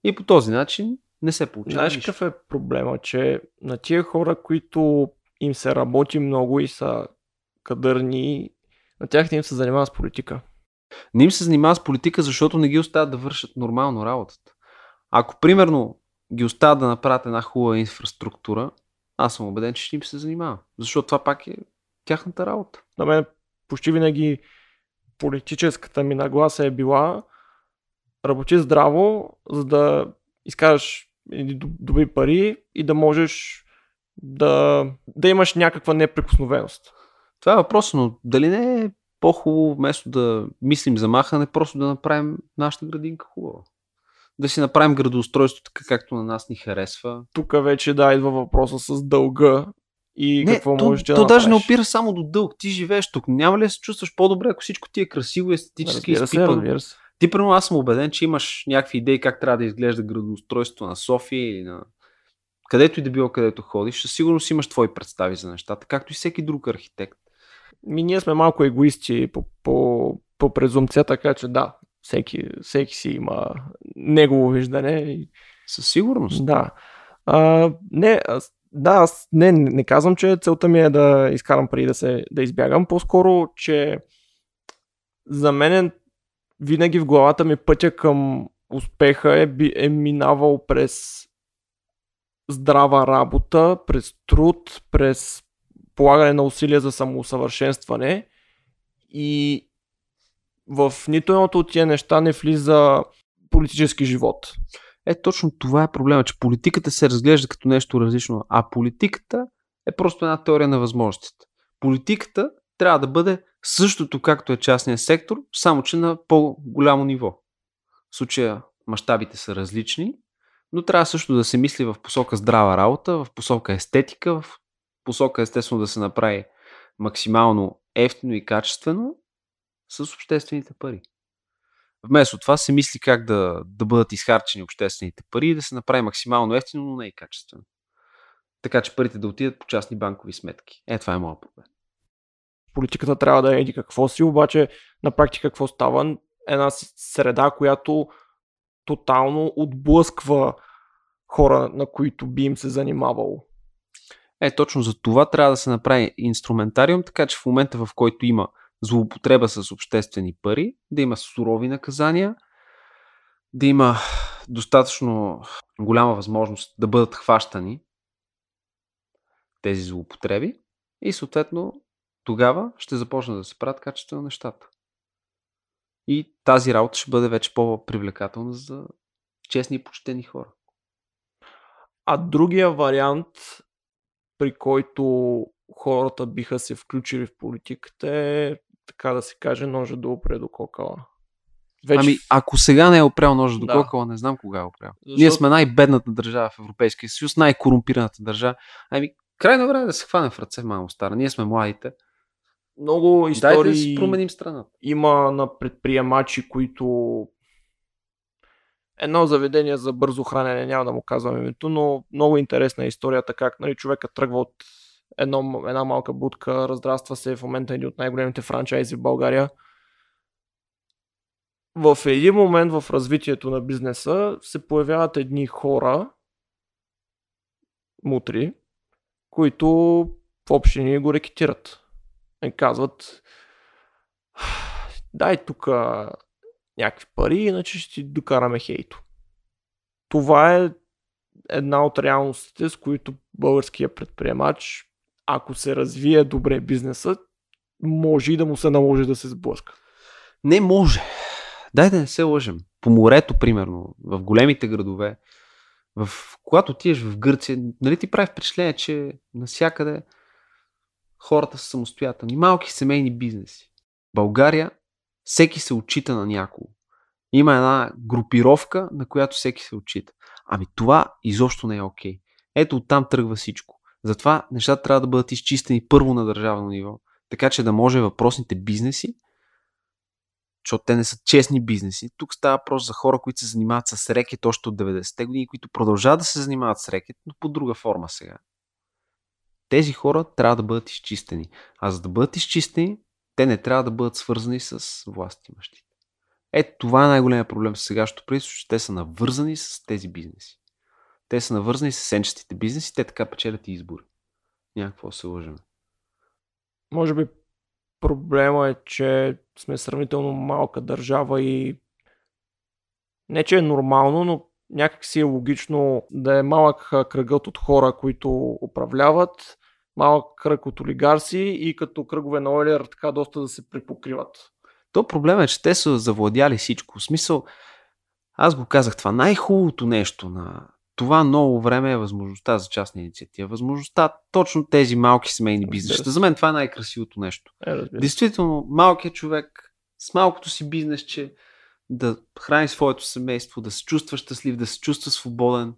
и по този начин не се получава. Знаеш какъв е проблема, че на тия хора, които им се работи много и са кадърни, на тях не им се занимава с политика. Не им се занимава с политика, защото не ги оставят да вършат нормално работата. Ако, примерно, ги оставят да направят една хубава инфраструктура, аз съм убеден, че ще им се занимава. Защото това пак е тяхната работа. На мен почти винаги политическата ми нагласа е била работи здраво, за да изкараш добри пари и да можеш да, да имаш някаква неприкосновеност. Това е въпрос, но дали не е по-хубаво вместо да мислим за махане, просто да направим нашата градинка хубава? Да си направим градоустройство така, както на нас ни харесва. Тук вече да, идва въпроса с дълга и не, какво то, можеш да То направиш. даже не опира само до дълг. Ти живееш тук. Няма ли да се чувстваш по-добре, ако всичко ти е красиво, естетически разбира се, разбира се. Ти, примерно, аз съм убеден, че имаш някакви идеи как трябва да изглежда градоустройство на София или на където и да било, където ходиш. Със сигурност имаш твои представи за нещата, както и всеки друг архитект. Ми, ние сме малко егоисти по, по, по презумпция, така че да, всеки, всеки си има негово виждане. Със сигурност. Да. А, не, аз, да, аз не, не казвам, че целта ми е да изкарам пари да се да избягам. По-скоро, че за мен винаги в главата ми пътя към успеха е, е минавал през здрава работа, през труд, през полагане на усилия за самоусъвършенстване и в нито едното от тия неща не влиза политически живот. Е, точно това е проблема, че политиката се разглежда като нещо различно, а политиката е просто една теория на възможностите. Политиката трябва да бъде същото както е частния сектор, само че на по-голямо ниво. В случая мащабите са различни, но трябва също да се мисли в посока здрава работа, в посока естетика, в посока естествено да се направи максимално ефтино и качествено с обществените пари. Вместо това се мисли как да, да бъдат изхарчени обществените пари и да се направи максимално ефтино, но не и качествено. Така че парите да отидат по частни банкови сметки. Е, това е моят проблем. Политиката трябва да еди какво си, обаче на практика какво става? Една среда, която тотално отблъсква хора, на които би им се занимавало. Е, точно за това трябва да се направи инструментариум, така че в момента в който има злоупотреба с обществени пари, да има сурови наказания, да има достатъчно голяма възможност да бъдат хващани тези злоупотреби и съответно тогава ще започне да се правят качествено нещата. И тази работа ще бъде вече по-привлекателна за честни и почтени хора. А другия вариант, при който хората биха се включили в политиката е, така да се каже, ножа да опре до кокала. Вече... Ами, ако сега не е опрял ножа до да. кокала, не знам кога е опрял. Защото... Ние сме най-бедната държава в Европейския съюз, най-корумпираната държава. Ами, крайно време да се хване в ръце, мамо стара. Ние сме младите много истории Дайте да си променим страната. има на предприемачи, които едно заведение за бързо хранене, няма да му казвам името, но много интересна е историята как нали, човека тръгва от едно, една малка будка, раздраства се в момента един от най-големите франчайзи в България. В един момент в развитието на бизнеса се появяват едни хора, мутри, които в общини го рекетират и казват дай тук някакви пари, иначе ще ти докараме хейто. Това е една от реалностите, с които българския предприемач, ако се развие добре бизнесът, може и да му се наложи да се сблъска. Не може. Дай да не се лъжем. По морето, примерно, в големите градове, в, когато отидеш в Гърция, нали ти прави впечатление, че насякъде хората са самостоятелни. Малки семейни бизнеси. България всеки се отчита на някого. Има една групировка, на която всеки се отчита. Ами това изобщо не е окей. Okay. Ето оттам тръгва всичко. Затова нещата трябва да бъдат изчистени първо на държавно ниво, така че да може въпросните бизнеси, защото те не са честни бизнеси. Тук става въпрос за хора, които се занимават с рекет още от 90-те години, които продължават да се занимават с рекет, но по друга форма сега тези хора трябва да бъдат изчистени. А за да бъдат изчистени, те не трябва да бъдат свързани с власт имащите. Ето това е най-големият проблем с сегашното правителство, че те са навързани с тези бизнеси. Те са навързани с сенчестите бизнеси, те така печелят и избори. Някакво се лъжем. Може би проблема е, че сме сравнително малка държава и не, че е нормално, но някак си е логично да е малък кръгът от хора, които управляват, малък кръг от олигарси и като кръгове на Ойлер така доста да се припокриват. То проблема е, че те са завладяли всичко. В смисъл, аз го казах, това най-хубавото нещо на това ново време е възможността за частна инициатива. Възможността точно тези малки семейни бизнеси. За мен това е най-красивото нещо. Е, Действително, малкият човек с малкото си бизнес, че да храни своето семейство, да се чувства щастлив, да се чувства свободен.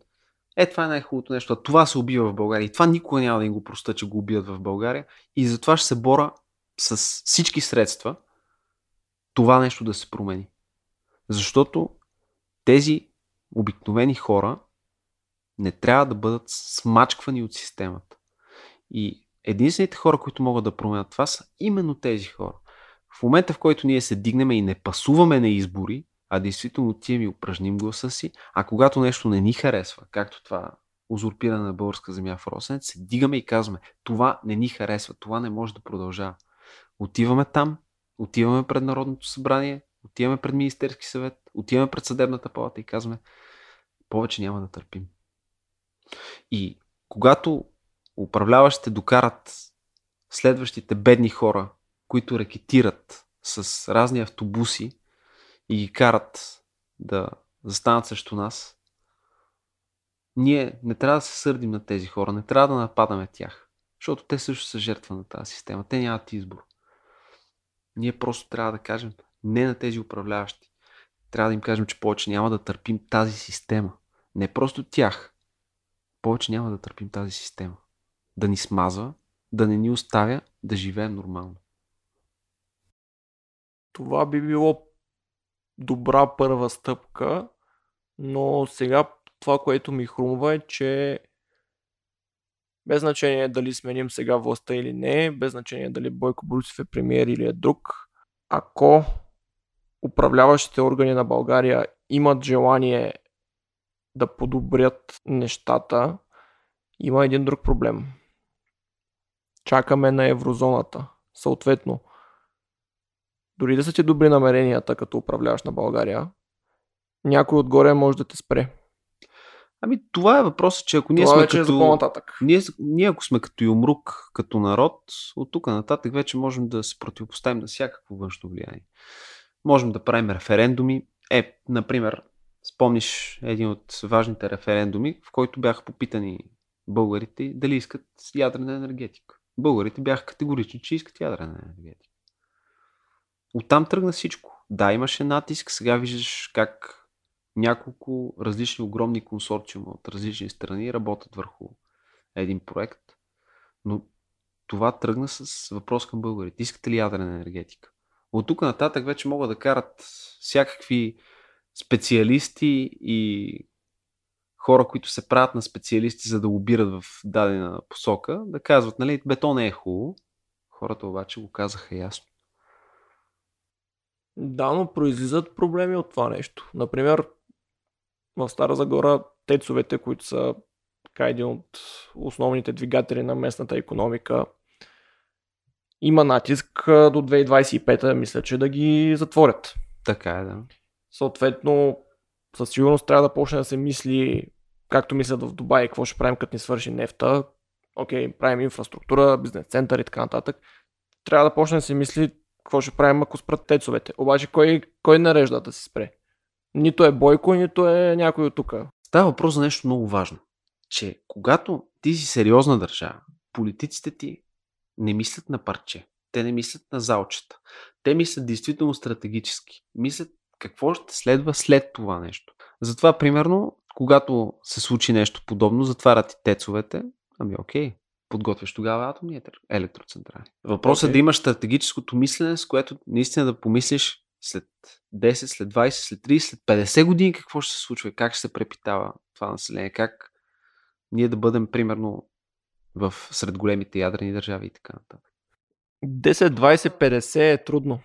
Е, това е най-хубавото нещо. Това се убива в България. И това никога няма да им го проста, че го убият в България. И затова ще се бора с всички средства това нещо да се промени. Защото тези обикновени хора не трябва да бъдат смачквани от системата. И единствените хора, които могат да променят това са именно тези хора. В момента, в който ние се дигнем и не пасуваме на избори, а действително отиваме и упражним гласа си, а когато нещо не ни харесва, както това узурпиране на българска земя в Росенец, се дигаме и казваме, това не ни харесва, това не може да продължава. Отиваме там, отиваме пред Народното събрание, отиваме пред Министерски съвет, отиваме пред съдебната палата и казваме, повече няма да търпим. И когато управляващите докарат следващите бедни хора, които рекетират с разни автобуси и ги карат да застанат срещу нас, ние не трябва да се сърдим на тези хора, не трябва да нападаме тях, защото те също са жертва на тази система. Те нямат избор. Ние просто трябва да кажем не на тези управляващи. Трябва да им кажем, че повече няма да търпим тази система. Не просто тях. Повече няма да търпим тази система. Да ни смазва, да не ни оставя да живеем нормално. Това би било добра първа стъпка, но сега това, което ми хрумва е, че без значение дали сменим сега властта или не, без значение дали Бойко Борисов е премиер или е друг, ако управляващите органи на България имат желание да подобрят нещата, има един друг проблем. Чакаме на еврозоната. Съответно, дори да са ти добри намеренията като управляваш на България, някой отгоре може да те спре. Ами това е въпросът, че ако ние Това сме вече е като... по-нататък. Ние, ние ако сме като юмрук, като народ, от тук нататък вече можем да се противопоставим на всякакво външно влияние. Можем да правим референдуми. Е, например, спомниш един от важните референдуми, в който бяха попитани българите дали искат ядрена енергетика. Българите бяха категорични, че искат ядрена енергетика. Оттам тръгна всичко. Да, имаше натиск, сега виждаш как няколко различни огромни консорциума от различни страни работят върху един проект, но това тръгна с въпрос към българите. Искате ли ядрена енергетика? От тук нататък вече могат да карат всякакви специалисти и хора, които се правят на специалисти, за да лобират в дадена посока, да казват, нали, бетон не е хубаво. Хората обаче го казаха ясно. Да, но произлизат проблеми от това нещо. Например, в Стара Загора тецовете, които са така един от основните двигатели на местната економика, има натиск до 2025, мисля, че да ги затворят. Така е, да. Съответно, със сигурност трябва да почне да се мисли, както мислят в Дубай, какво ще правим като ни свърши нефта. Окей, правим инфраструктура, бизнес център и така нататък. Трябва да почне да се мисли какво ще правим, ако спрат тецовете. Обаче кой, кой нарежда да се спре? Нито е Бойко, нито е някой от тук. Става въпрос за нещо много важно. Че когато ти си сериозна държава, политиците ти не мислят на парче. Те не мислят на залчета. Те мислят действително стратегически. Мислят какво ще следва след това нещо. Затова, примерно, когато се случи нещо подобно, затварят и тецовете, ами окей, подготвяш тогава атомните електроцентрали. Въпросът Окей. е да имаш стратегическото мислене, с което наистина да помислиш след 10, след 20, след 30, след 50 години какво ще се случва, как ще се препитава това население, как ние да бъдем примерно в сред големите ядрени държави и така нататък. 10, 20, 50 е трудно.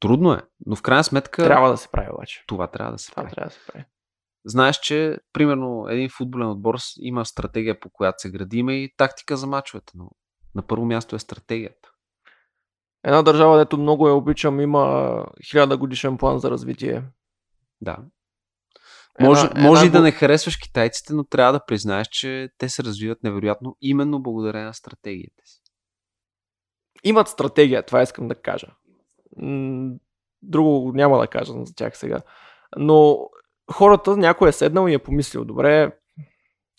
Трудно е, но в крайна сметка Трябва да се прави обаче. това трябва да се Това прави. трябва да се прави. Знаеш, че примерно един футболен отбор има стратегия по която се гради, има и тактика за мачовете, но на първо място е стратегията. Една държава, дето много я обичам, има хиляда годишен план за развитие. Да. Една- Може, една може и да не харесваш китайците, но трябва да признаеш, че те се развиват невероятно именно благодарение на стратегията си. Имат стратегия, това искам да кажа. Друго няма да кажа за тях сега. Но хората, някой е седнал и е помислил, добре,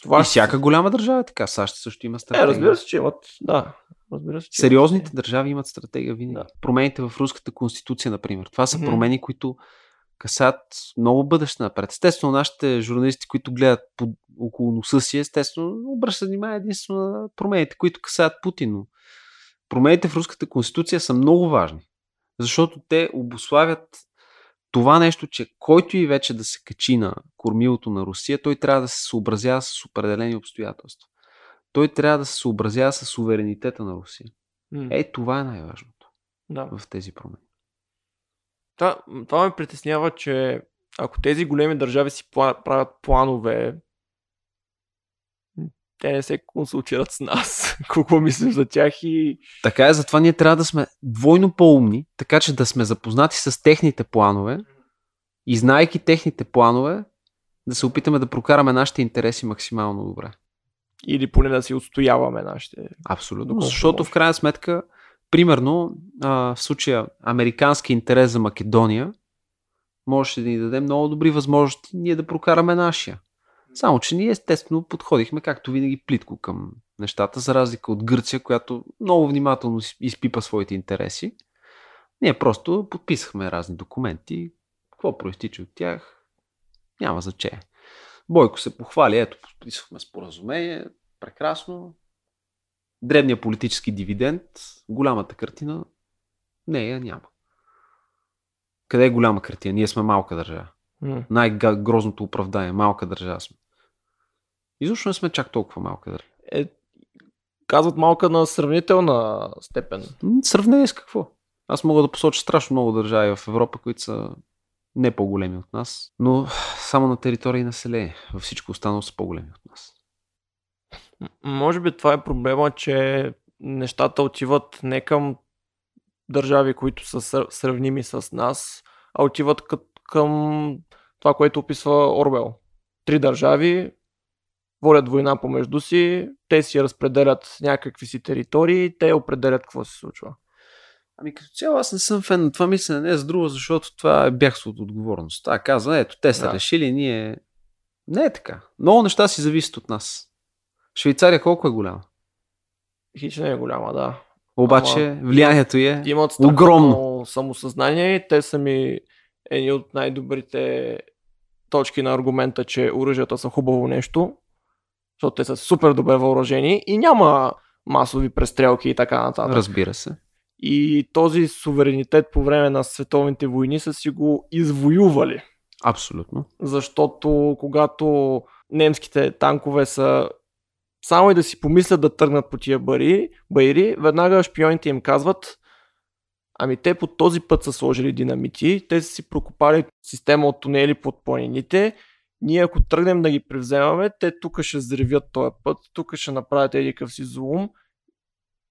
това И ще- всяка голяма държава е така. САЩ също има Е, стратегия. разбира се, че имат. Да. Разбира се, че имат. Сериозните държави имат стратегия винаги. Да. Промените в руската конституция, например. Това са Мгм. промени, които касаят много бъдеще напред. Естествено, нашите журналисти, които гледат под, около носа си, естествено, обръщат внимание единствено на промените, които касаят Путин. Но промените в руската конституция са много важни, защото те обославят това нещо, че който и вече да се качи на кормилото на Русия, той трябва да се съобразява с определени обстоятелства. Той трябва да се съобразява с суверенитета на Русия. М, Е, това е най-важното да. в тези промени. Това, това ме притеснява, че ако тези големи държави си правят планове, те не се консултират с нас. Какво мислим за тях и Така е, затова ние трябва да сме двойно по-умни, така че да сме запознати с техните планове И знайки техните планове, да се опитаме да прокараме нашите интереси максимално добре. Или поне да си отстояваме нашите. Абсолютно. Колко Защото може. в крайна сметка, примерно, а, в случая американски интерес за Македония, можеше да ни даде много добри възможности ние да прокараме нашия. Само, че ние естествено подходихме, както винаги, плитко към нещата, за разлика от Гърция, която много внимателно изпипа своите интереси. Ние просто подписахме разни документи. Какво проистича от тях? Няма значение. Бойко се похвали, ето, подписахме споразумение, прекрасно. Дребния политически дивиденд, голямата картина, нея няма. Къде е голяма картина? Ние сме малка държава. М. Най-грозното оправдание. Малка държава сме. Изобщо не сме чак толкова малка държава. Е, казват малка на сравнителна степен. Сравнение с какво? Аз мога да посоча страшно много държави в Европа, които са не по-големи от нас, но само на територия и население. Във всичко останало са по-големи от нас. Може би това е проблема, че нещата отиват не към държави, които са сравними с нас, а отиват към това, което описва Орвел. Три държави водят война помежду си, те си разпределят някакви си територии, те определят какво се случва. Ами като цяло аз не съм фен на това мислене, не с друго, защото това е бягство от отговорност. Това казва, ето, те са Да. решили, ние... Не е така. Много неща си зависят от нас. Швейцария колко е голяма? Хич не е голяма, да. Обаче влиянието е Имат огромно самосъзнание и те са ми едни от най-добрите точки на аргумента, че оръжията са хубаво нещо, защото те са супер добре въоръжени и няма масови престрелки и така нататък. Разбира се. И този суверенитет по време на световните войни са си го извоювали. Абсолютно. Защото когато немските танкове са само и да си помислят да тръгнат по тия бари, байри, веднага шпионите им казват Ами те по този път са сложили динамити, те са си прокопали система от тунели под планините. Ние ако тръгнем да ги превземаме, те тук ще взривят този път, тук ще направят еди къв си злум.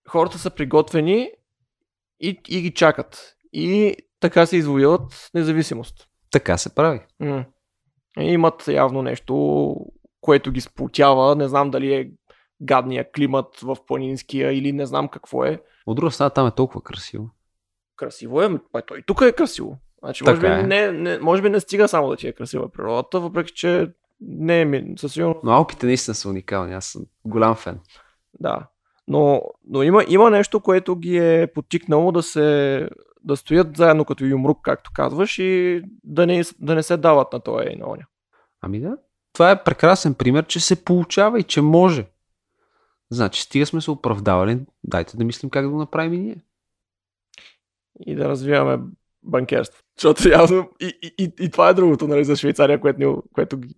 Хората са приготвени и, и ги чакат. И така се извоюват независимост. Така се прави. М. Имат явно нещо, което ги сплотява. Не знам дали е гадния климат в планинския или не знам какво е. От друга страна там е толкова красиво. Красиво е, м, па той тук е красиво. Значи, може, би е. не, не, може би не стига само да ти е красива природата, въпреки че не е ми, със сигурност, Но Алпите наистина са уникални. Аз съм голям фен. да. Но, но има, има нещо, което ги е потикнало да се да стоят заедно като юмрук, както казваш, и да не, да не се дават на това и на оня. Ами да. Това е прекрасен пример, че се получава и че може. Значи, стига сме се оправдавали, дайте да мислим как да го направим и ние. и да развиваме банкерство. Защото явно и, и, и, и това е другото, нали, за Швейцария, което, ни, което ги...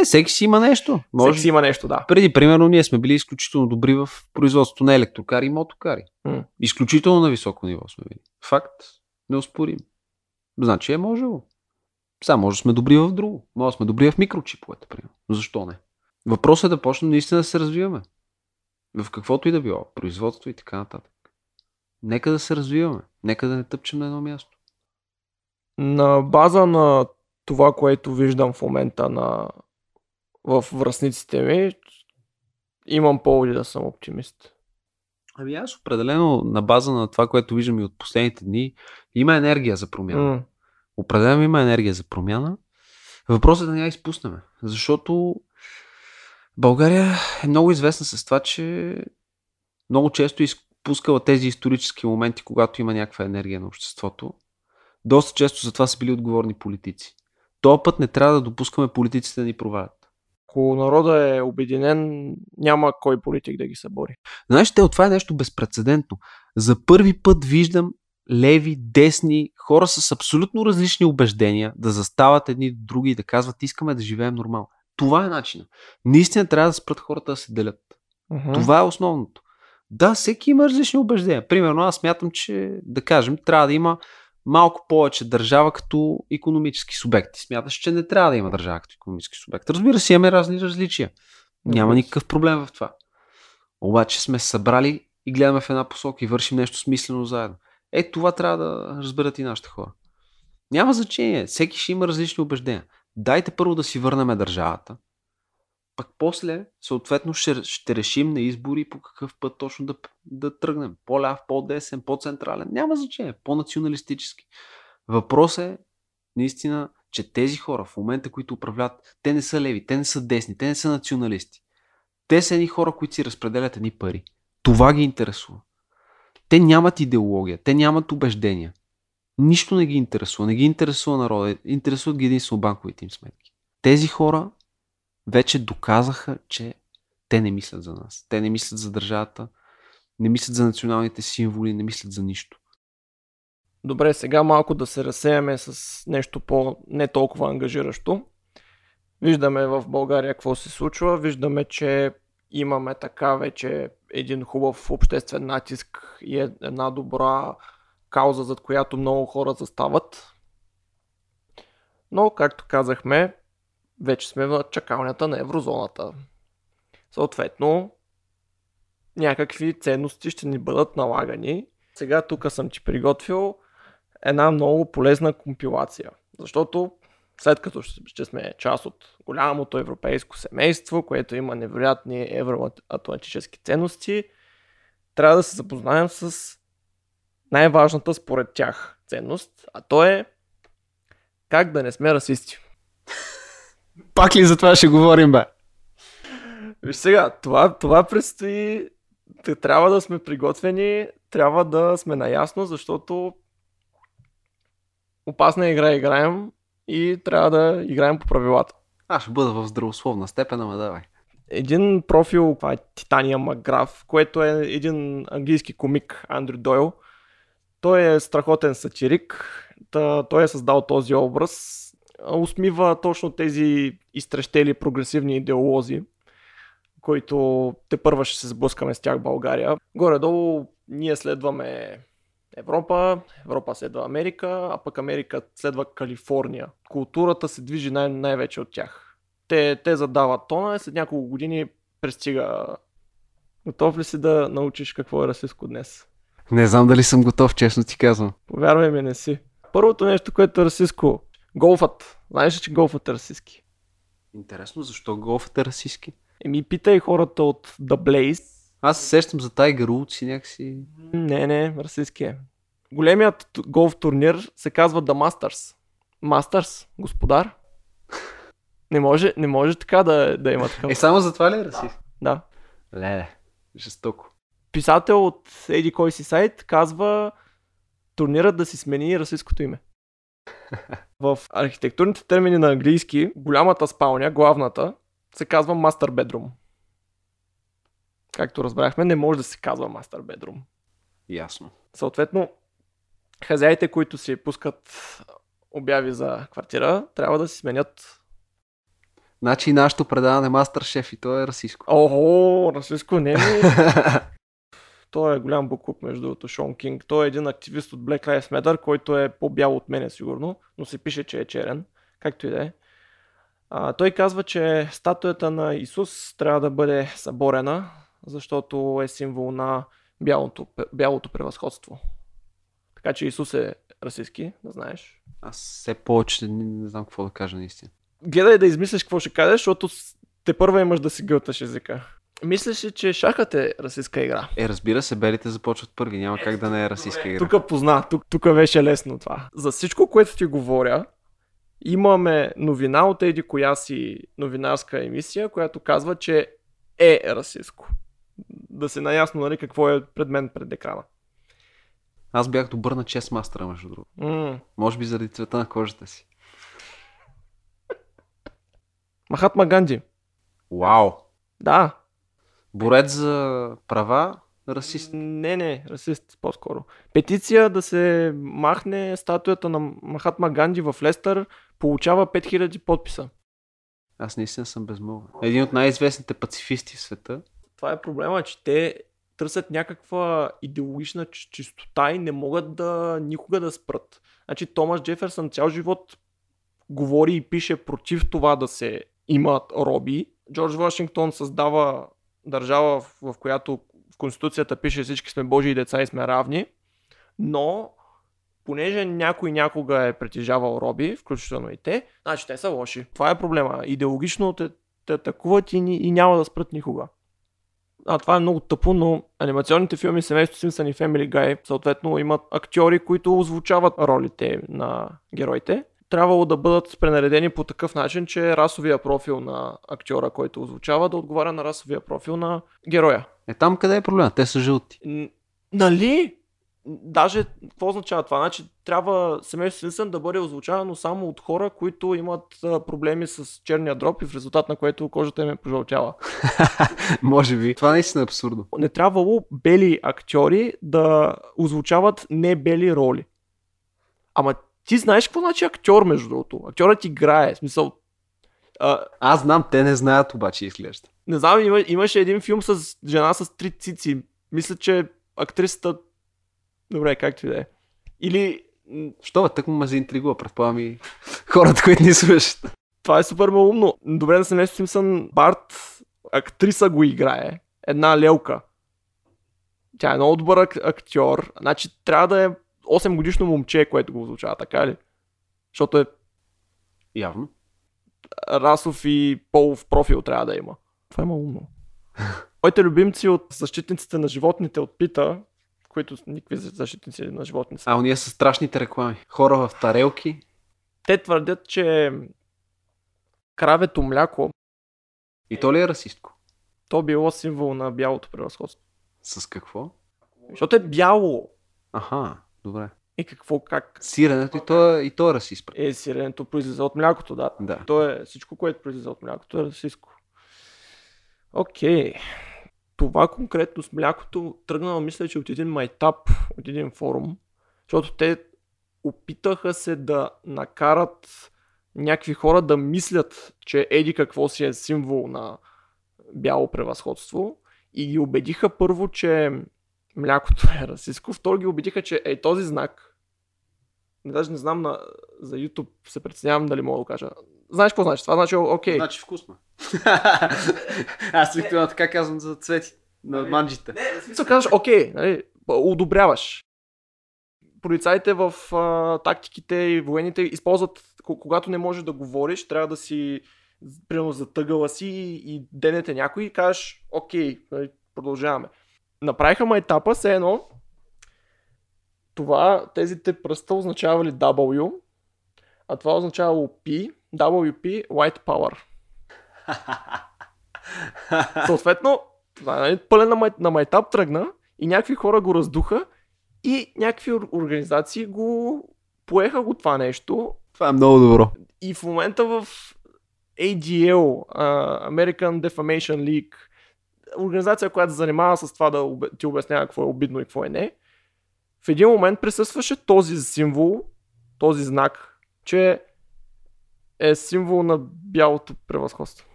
Е, всеки си има нещо. Може... Може... си има нещо, да. Преди, примерно, ние сме били изключително добри в производството на електрокари и мотокари. М. Изключително на високо ниво сме били. Факт. Неоспорим. Значи е можело. Само може да сме добри в друго. Може да сме добри в микрочиповете, примерно. Защо не? Въпросът е да почнем наистина да се развиваме. В каквото и да било. Производство и така нататък. Нека да се развиваме. Нека да не тъпчем на едно място. На база на това, което виждам в момента на... в връзниците ми, имам поводи да съм оптимист. Ами аз определено на база на това, което виждам и от последните дни, има енергия за промяна. М. Определено има енергия за промяна. Въпросът е да не я изпуснем. Защото България е много известна с това, че много често е изпускала тези исторически моменти, когато има някаква енергия на обществото. Доста често за това са били отговорни политици. Този път не трябва да допускаме политиците да ни провалят. Ако народа е обединен, няма кой политик да ги събори. Знаеш, те, това е нещо безпредседентно. За първи път виждам леви, десни, хора с абсолютно различни убеждения да застават едни до други и да казват искаме да живеем нормално. Това е начинът. Наистина трябва да спрат хората да се делят. Мгм. Това е основното. Да, всеки има различни убеждения. Примерно аз смятам, че да кажем, трябва да има малко повече държава като економически субекти. Смяташ, че не трябва да има държава като економически субект. Разбира се, имаме разни различия. Няма никакъв проблем в това. Обаче сме събрали и гледаме в една посока и вършим нещо смислено заедно. Е, това трябва да разберат и нашите хора. Няма значение. Всеки ще има различни убеждения. Дайте първо да си върнем държавата. Пък после, съответно, ще, ще решим на избори по какъв път точно да, да тръгнем. По-ляв, по-десен, по-централен. Няма значение. По-националистически. Въпрос е, наистина, че тези хора в момента, които управляват, те не са леви, те не са десни, те не са националисти. Те са едни хора, които си разпределят едни пари. Това ги интересува. Те нямат идеология, те нямат убеждения. Нищо не ги интересува. Не ги интересува народа. Интересуват ги единствено банковите им сметки. Тези хора вече доказаха, че те не мислят за нас. Те не мислят за държавата, не мислят за националните символи, не мислят за нищо. Добре, сега малко да се разсеяме с нещо по не толкова ангажиращо. Виждаме в България какво се случва. Виждаме, че имаме така вече един хубав обществен натиск и е една добра кауза, зад която много хора застават. Но, както казахме, вече сме в чакалнята на еврозоната. Съответно, някакви ценности ще ни бъдат налагани. Сега тук съм ти приготвил една много полезна компилация. Защото след като ще сме част от голямото европейско семейство, което има невероятни евроатлантически ценности, трябва да се запознаем с най-важната според тях ценност, а то е как да не сме расисти. Пак ли за това ще говорим, бе? Виж сега, това, това предстои. Трябва да сме приготвени, трябва да сме наясно, защото опасна игра играем и трябва да играем по правилата. Аз ще бъда в здравословна степен, ама давай. Един профил, това е Титания Макграф, което е един английски комик, Андрю Дойл. Той е страхотен сатирик. Та, той е създал този образ. Усмива точно тези изтрещели прогресивни идеолози, които те първа ще се сблъскаме с тях в България. Горе-долу ние следваме Европа, Европа следва Америка, а пък Америка следва Калифорния. Културата се движи най- най-вече от тях. Те, те задават тона и след няколко години пристига. Готов ли си да научиш какво е расистско днес? Не знам дали съм готов, честно ти казвам. Повярвай ми, не си. Първото нещо, което е расистско, голфът. Знаеш ли, че голфът е расистски? Интересно, защо голфът е расистски? Еми, питай хората от The Blaze. Аз се сещам за Tiger Woods и някакси... Не, не, расистски е. Големият голф турнир се казва The Masters. Masters, господар. Не може, не може така да, да има такъв. Е, само за това ли е расист? Да. Леле, жестоко. Писател от еди кой си сайт казва турнирът да си смени расистското име. В архитектурните термини на английски, голямата спалня, главната, се казва Master Bedroom. Както разбрахме, не може да се казва Master Bedroom. Ясно. Съответно, хазяите, които си пускат обяви за квартира, трябва да си сменят Значи нашето предаване Мастер Шеф и то е расистско. Охо, расистско не е. Той е голям буклук, между другото, Шон Кинг. Той е един активист от Black Lives Matter, който е по-бял от мене, сигурно, но се пише, че е черен. Както и да е. А, той казва, че статуята на Исус трябва да бъде съборена, защото е символ на бялото, бялото превъзходство. Така че Исус е расистски, да знаеш. Аз все повече не, не знам какво да кажа наистина. Гледай да измислиш какво ще кажеш, защото те първа имаш да си гълташ езика. Мислиш ли, че шахът е расистска игра? Е, разбира се, белите започват първи. Няма как да не е расистска игра. Тук позна, тук, тук беше лесно това. За всичко, което ти говоря, имаме новина от еди коя си новинарска емисия, която казва, че е расистско. Да се наясно, нали, какво е пред мен пред екрана. Аз бях добър на чест мастера, между другото. М- Може би заради цвета на кожата си. Махатма Ганди. Вау! Да. Борец за права, расист. Не, не, расист по-скоро. Петиция да се махне статуята на Махатма Ганди в Лестър получава 5000 подписа. Аз наистина съм безмолвен. Един от най-известните пацифисти в света. Това е проблема, че те търсят някаква идеологична чи- чистота и не могат да никога да спрат. Значи Томас Джеферсън цял живот говори и пише против това да се имат роби. Джордж Вашингтон създава държава, в, в която в Конституцията пише всички сме Божии деца и сме равни, но понеже някой някога е притежавал роби, включително и те, значи те са лоши. Това е проблема. Идеологично те, те атакуват и, и няма да спрат никога. А това е много тъпо, но анимационните филми Семейство Симпсън и Family Guy съответно имат актьори, които озвучават ролите на героите. Трябвало да бъдат пренаредени по такъв начин, че расовия профил на актьора, който озвучава, да отговаря на расовия профил на героя. Е там къде е проблема? Те са жълти. Н- Нали? Даже, какво означава това? Значи, трябва семейство Симпсън да бъде озвучавано само от хора, които имат а, проблеми с черния дроб и в резултат на което кожата им е пожълтяла. Може би. Това наистина е абсурдно. Не трябвало бели актьори да озвучават не бели роли. Ама ти знаеш какво значи актьор, между другото? Актьорът играе. В смисъл, а, Аз знам, те не знаят обаче изглежда. не знам, има, имаше един филм с жена с три цици. Мисля, че актрисата... Добре, както и да е. Или... Що бе, тък му ме заинтригува, предполагам и хората, които ни слушат. Това е супер умно. Добре да се нещо Симпсън. Барт, актриса го играе. Една лелка. Тя е много добър ак- актьор. Значи трябва да е 8 годишно момче, което го озвучава, така ли? Защото е Явно. расов и полов профил трябва да има. Това е умно. Моите любимци от защитниците на животните от Пита, които никакви защитници на животни са. А, уния са страшните реклами. Хора в тарелки. Те твърдят, че кравето мляко, И то ли е расистко? то било символ на бялото превъзходство. С какво? Защото е бяло. Аха, добре. И какво, как Сиренето и то, е- и то е расист. е сиренето произлиза от млякото, да. Да. То е всичко, което произлиза от млякото е расистско. Окей. Това конкретно с млякото тръгнало, мисля, че от един майтап, от един форум, защото те опитаха се да накарат някакви хора да мислят, че еди какво си е символ на бяло превъзходство и ги убедиха първо, че млякото е расистско, второ ги убедиха, че е този знак, не, даже не знам на, за YouTube, се притеснявам дали мога да го кажа. Знаеш какво значи? Това значи окей. Значи вкусно. Аз обикновено така казвам за цвети на манджите. Смисъл казваш, окей, нали, одобряваш. Полицаите в а, тактиките и военните използват, ко- когато не можеш да говориш, трябва да си примерно затъгала си и, и денете някой и кажеш, окей, нали, продължаваме. Направиха майтапа, все едно, това, тези те пръста означавали W, а това означавало P, WP, White Power. Съответно, това нали, пълен на, май, на майтап тръгна и някакви хора го раздуха и някакви ор- организации го поеха го това нещо Това е много добро. и в момента в ADL, а, American Defamation League, организация, която занимава с това да ти обяснява какво е обидно и какво е не, в един момент присъстваше този символ, този знак, че е символ на бялото превъзходство.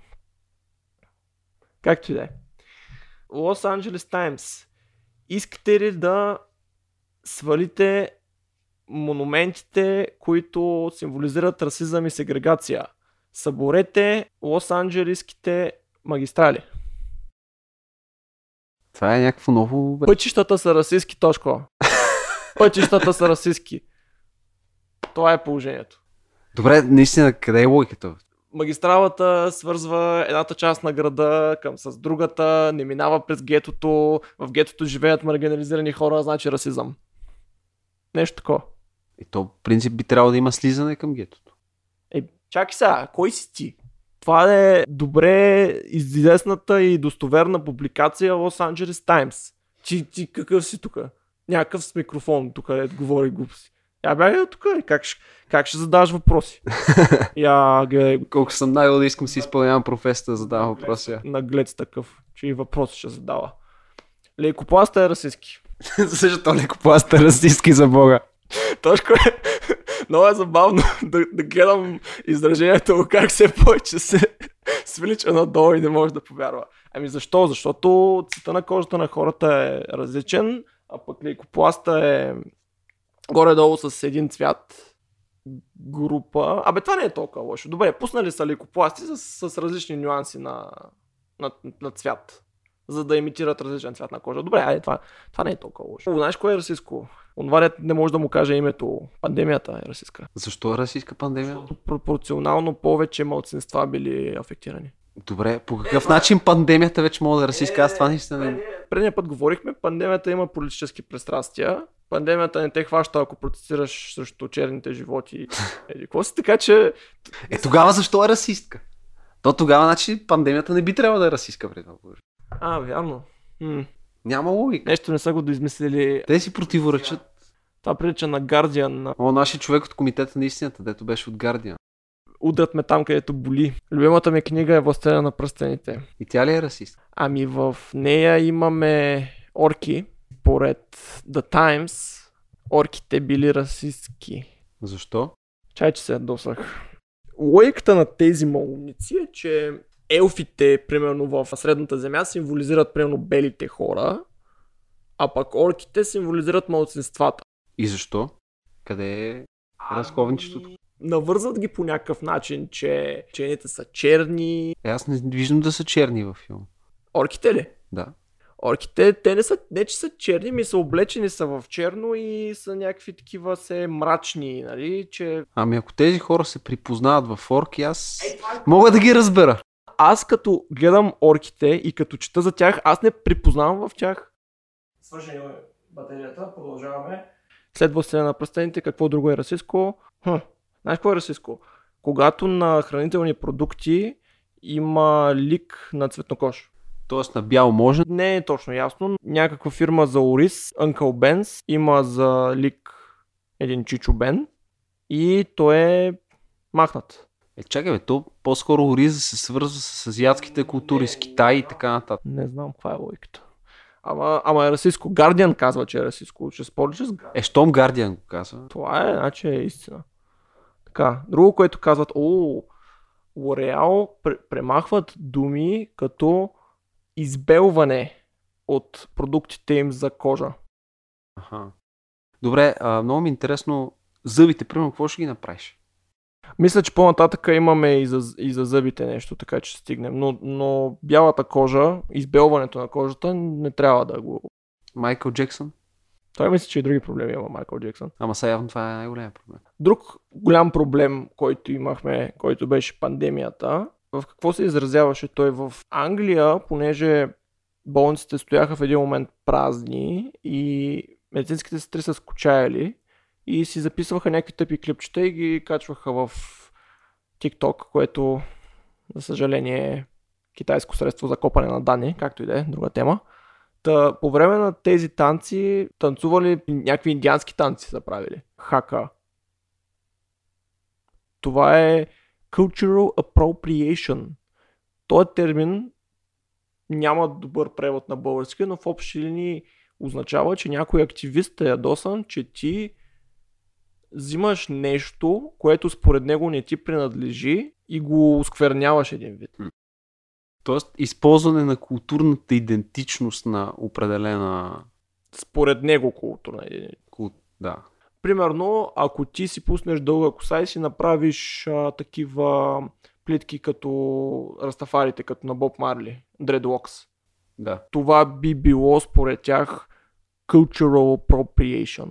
Както и да е. Лос Анджелес Таймс. Искате ли да свалите монументите, които символизират расизъм и сегрегация? Съборете Лос-Анджелиските магистрали. Това е някакво ново... бе. Пътищата са расистски, Тошко. Пътищата са расистски. Това е положението. Добре, наистина, къде е логиката? Магистралата свързва едната част на града към с другата, не минава през гетото, в гетото живеят маргинализирани хора, значи расизъм. Нещо такова. И то, в принцип, би трябвало да има слизане към гетото. Е, чакай сега, кой си ти? Това е добре известната и достоверна публикация Los Angeles Times. Ти, ти какъв си тук? Някакъв с микрофон тук, е говори глупости. Я бягай тук, как, ще- как ще задаваш въпроси? Я Колко съм най да искам си изпълнявам професията, да задавам въпроси. наглец такъв, че и въпроси ще задава. Лейкопласта е расистски. Защо леко пласта расистски за Бога? Точко е. Много е забавно да, да гледам изражението как все повече се свилича надолу и не може да повярва. Ами защо? Защото цвета на кожата на хората е различен, а пък лейкопласта е горе-долу с един цвят група. Абе, това не е толкова лошо. Добре, пуснали са лейкопласти с, с различни нюанси на, на, на цвят. за да имитират различен цвят на кожа. Добре, айде, това, това не е толкова лошо. Знаеш кое е расистско? Онова не може да му каже името. Пандемията е расистска. Защо е расистска пандемия? Пропорционално повече малцинства били афектирани. Добре, по какъв начин пандемията вече мога да е расистска? Аз това наистина не... Предния път говорихме, пандемията има политически пристрастия. Пандемията не те хваща, ако протестираш срещу черните животи. Еди, какво си? Така че... Е, тогава защо е расистка? То тогава, значи, пандемията не би трябвало да е расистка преди това. А, вярно. М. Няма логика. Нещо не са го доизмислили. Те си противоречат. Това прилича на Guardian. На... О, нашия човек от комитета на истината, дето беше от Guardian. Удрят ме там, където боли. Любимата ми книга е Властелина на пръстените. И тя ли е расист? Ами в нея имаме орки. Поред The Times, орките били расистски. Защо? Чай, че се ядосах. Логиката на тези малумници е, че елфите, примерно в Средната земя, символизират примерно белите хора, а пък орките символизират малцинствата. И защо? Къде е разковничеството? Навързват ги по някакъв начин, че черните са черни. Е, аз не виждам да са черни във филм. Орките ли? Да. Орките, те не са, не че са черни, ми са облечени са в черно и са някакви такива се мрачни, нали, че... Ами ако тези хора се припознават в орки, аз мога да ги разбера. Аз като гледам орките и като чета за тях, аз не припознавам в тях. Свършени батерията, продължаваме. След властелина на пръстените, какво друго е расистско? Хм. Знаеш какво е расистско? Когато на хранителни продукти има лик на цветнокож. Тоест на бял може. Не е точно ясно. Някаква фирма за Орис, Uncle Ben's, има за лик един Чичо Бен и той е махнат. Е, чакай, бе, то по-скоро Ориза се свързва с азиатските култури, с Китай и така нататък. Не знам каква е логиката. Ама, ама е расистско. Гардиан казва, че е расистско. Ще спориш с? Е, щом Гардиан го казва. Това е, значи е истина. Така, друго, което казват, о, Лореал премахват думи като избелване от продуктите им за кожа. Аха. Добре, а, много ми е интересно, зъбите, примерно, какво ще ги направиш? Мисля, че по-нататък имаме и за, и за зъбите нещо, така че стигнем. Но, но бялата кожа, избелването на кожата не трябва да го... Майкъл Джексън? Той мисля, че и други проблеми има Майкъл Джексън. Ама сега явно това е най-голям проблем. Друг голям проблем, който имахме, който беше пандемията, в какво се изразяваше той в Англия, понеже болниците стояха в един момент празни и медицинските сестри са скучаяли и си записваха някакви тъпи клипчета и ги качваха в TikTok, което за съжаление е китайско средство за копане на данни, както и да е, друга тема. Та, по време на тези танци танцували някакви индиански танци са правили. Хака. Това е cultural appropriation. Този термин няма добър превод на български, но в общи линии означава, че някой активист е ядосан, че ти взимаш нещо, което според него не ти принадлежи и го оскверняваш един вид. Тоест, използване на културната идентичност на определена... Според него културна идентичност. Кул... Да. Примерно, ако ти си пуснеш дълга коса и си направиш а, такива плитки като растафарите, като на Боб Марли, Dreadlocks. Да. Това би било според тях cultural appropriation.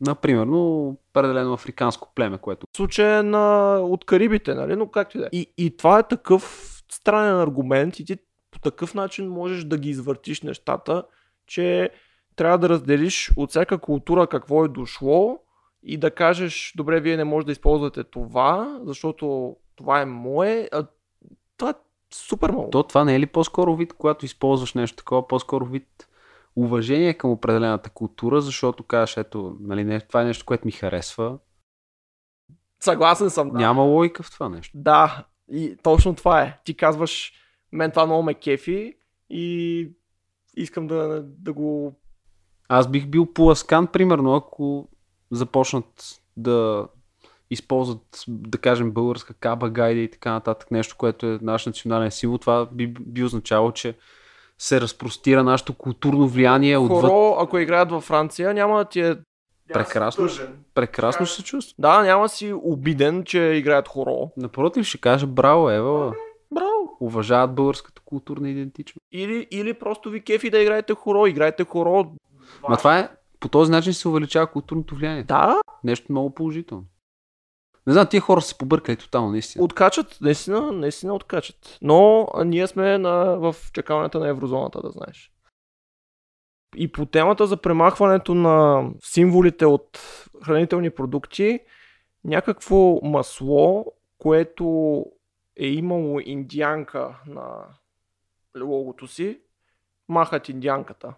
Например, но определено африканско племе, което... В случая на... от Карибите, нали? Но както и да е. И, това е такъв странен аргумент и ти по такъв начин можеш да ги извъртиш нещата, че трябва да разделиш от всяка култура какво е дошло и да кажеш, добре, вие не можете да използвате това, защото това е мое. А, това е супер много. То това не е ли по-скоро вид, когато използваш нещо такова, по-скоро вид уважение към определената култура, защото кажеш, ето, нали, не, това е нещо, което ми харесва. Съгласен съм. Да. Няма логика в това нещо. Да, и точно това е. Ти казваш, мен това много ме кефи и искам да, да го... Аз бих бил поласкан, примерно, ако започнат да използват, да кажем, българска каба, гайда и така нататък, нещо, което е наш национален символ, това би, би означавало, че се разпростира нашето културно влияние Хоро, отвъд... ако играят във Франция, няма да ти е Прекрасно, прекрасно ще се чувства. Да, няма си обиден, че играят хоро. Напротив, ще каже браво, Ева. Браво! уважават българската културна идентичност. Или, или просто ви кефи да играете хоро. Играйте хоро. Ма това е, по този начин се увеличава културното влияние. Да, Нещо много положително. Не знам, тия хора се побъркали тотално, наистина. откачат. Наистина, наистина откачат. Но ние сме на, в чакалнята на еврозоната, да знаеш. И по темата за премахването на символите от хранителни продукти, някакво масло, което е имало индианка на логото си, махат индианката.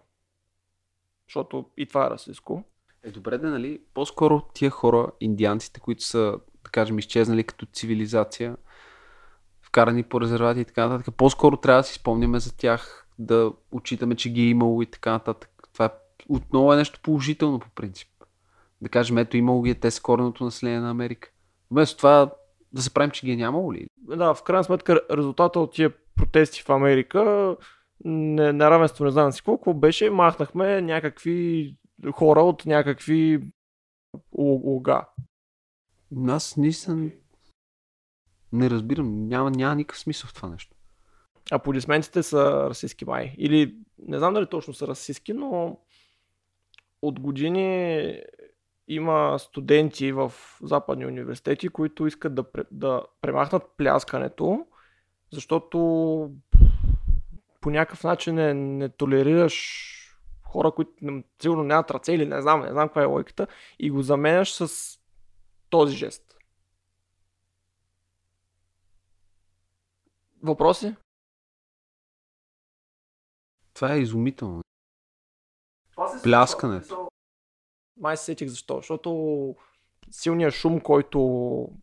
Защото и това е расистско. Е, добре да, нали? По-скоро тия хора, индианците, които са, да кажем, изчезнали като цивилизация, вкарани по резервати и така нататък, по-скоро трябва да си спомняме за тях, да отчитаме, че ги е имало и така нататък. Това е отново е нещо положително по принцип. Да кажем, ето имало ги е те с кореното население на Америка. Вместо това да се правим, че ги е нямало ли? Да, в крайна сметка резултата от тия протести в Америка, не, неравенство, не знам си колко беше, махнахме някакви хора от някакви луга. Аз наистина не разбирам. Няма, няма никакъв смисъл в това нещо. Аплодисментите са расистски май. Или не знам дали точно са расистски, но от години има студенти в западни университети, които искат да, да премахнат пляскането, защото по някакъв начин не, не толерираш хора, които сигурно нямат ръце или не знам, не знам каква е логиката, и го заменяш с този жест. Въпроси? Това е изумително. Пляскането. Май се сетих защо. Защото силният шум, който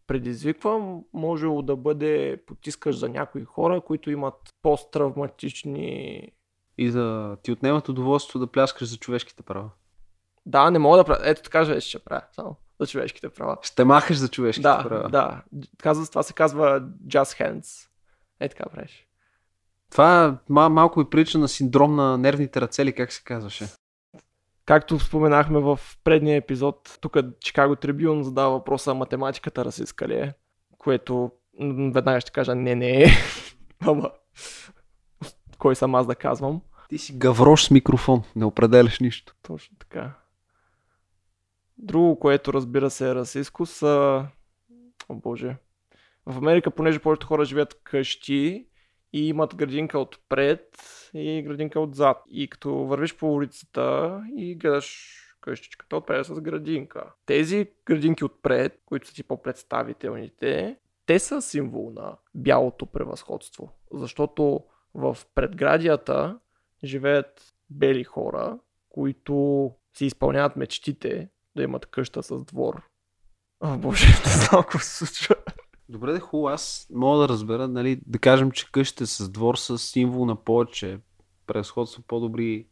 предизвиква, може да бъде потискаш за някои хора, които имат посттравматични... И да ти отнемат удоволствието да пляскаш за човешките права. Да, не мога да правя. Ето така ще правя. Само за човешките права. Ще махаш за човешките Да, права. да. Казва, това се казва just hands. Е така правиш. Това ма- малко и прилича на синдром на нервните ръце, ли как се казваше. Както споменахме в предния епизод, тук Чикаго Трибюн задава въпроса математиката расистска ли е, което веднага ще кажа не, не е. Ама, кой съм аз да казвам? Ти си гаврош с микрофон, не определяш нищо. Точно така. Друго, което разбира се е расистско са... О боже. В Америка, понеже повечето хора живеят къщи и имат градинка отпред и градинка отзад. И като вървиш по улицата и гледаш къщичката отпред е с градинка. Тези градинки отпред, които са ти по-представителните, те са символ на бялото превъзходство. Защото в предградията живеят бели хора, които си изпълняват мечтите да имат къща с двор. О, боже, не знам какво се случва. Добре, да хубаво, аз мога да разбера, нали, да кажем, че къщите с двор са символ на повече превъзходство, по-добри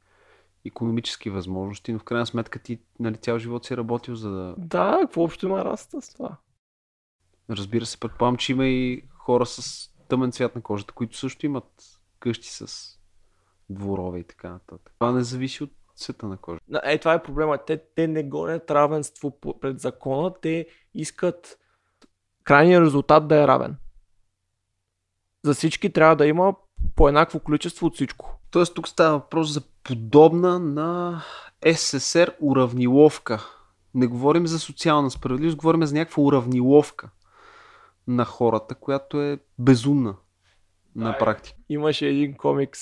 економически възможности, но в крайна сметка ти нали, цял живот си работил за да... Да, какво общо има раста с това? Разбира се, предполагам, че има и хора с тъмен цвят на кожата, които също имат къщи с дворове и така нататък. Това не зависи от цвета на кожа. Е, това е проблема. Те, те не гонят равенство пред закона, те искат крайният резултат да е равен. За всички трябва да има по еднакво количество от всичко. Тоест тук става въпрос за подобна на СССР уравниловка. Не говорим за социална справедливост, говорим за някаква уравниловка на хората, която е безумна на практика. Имаше един комикс.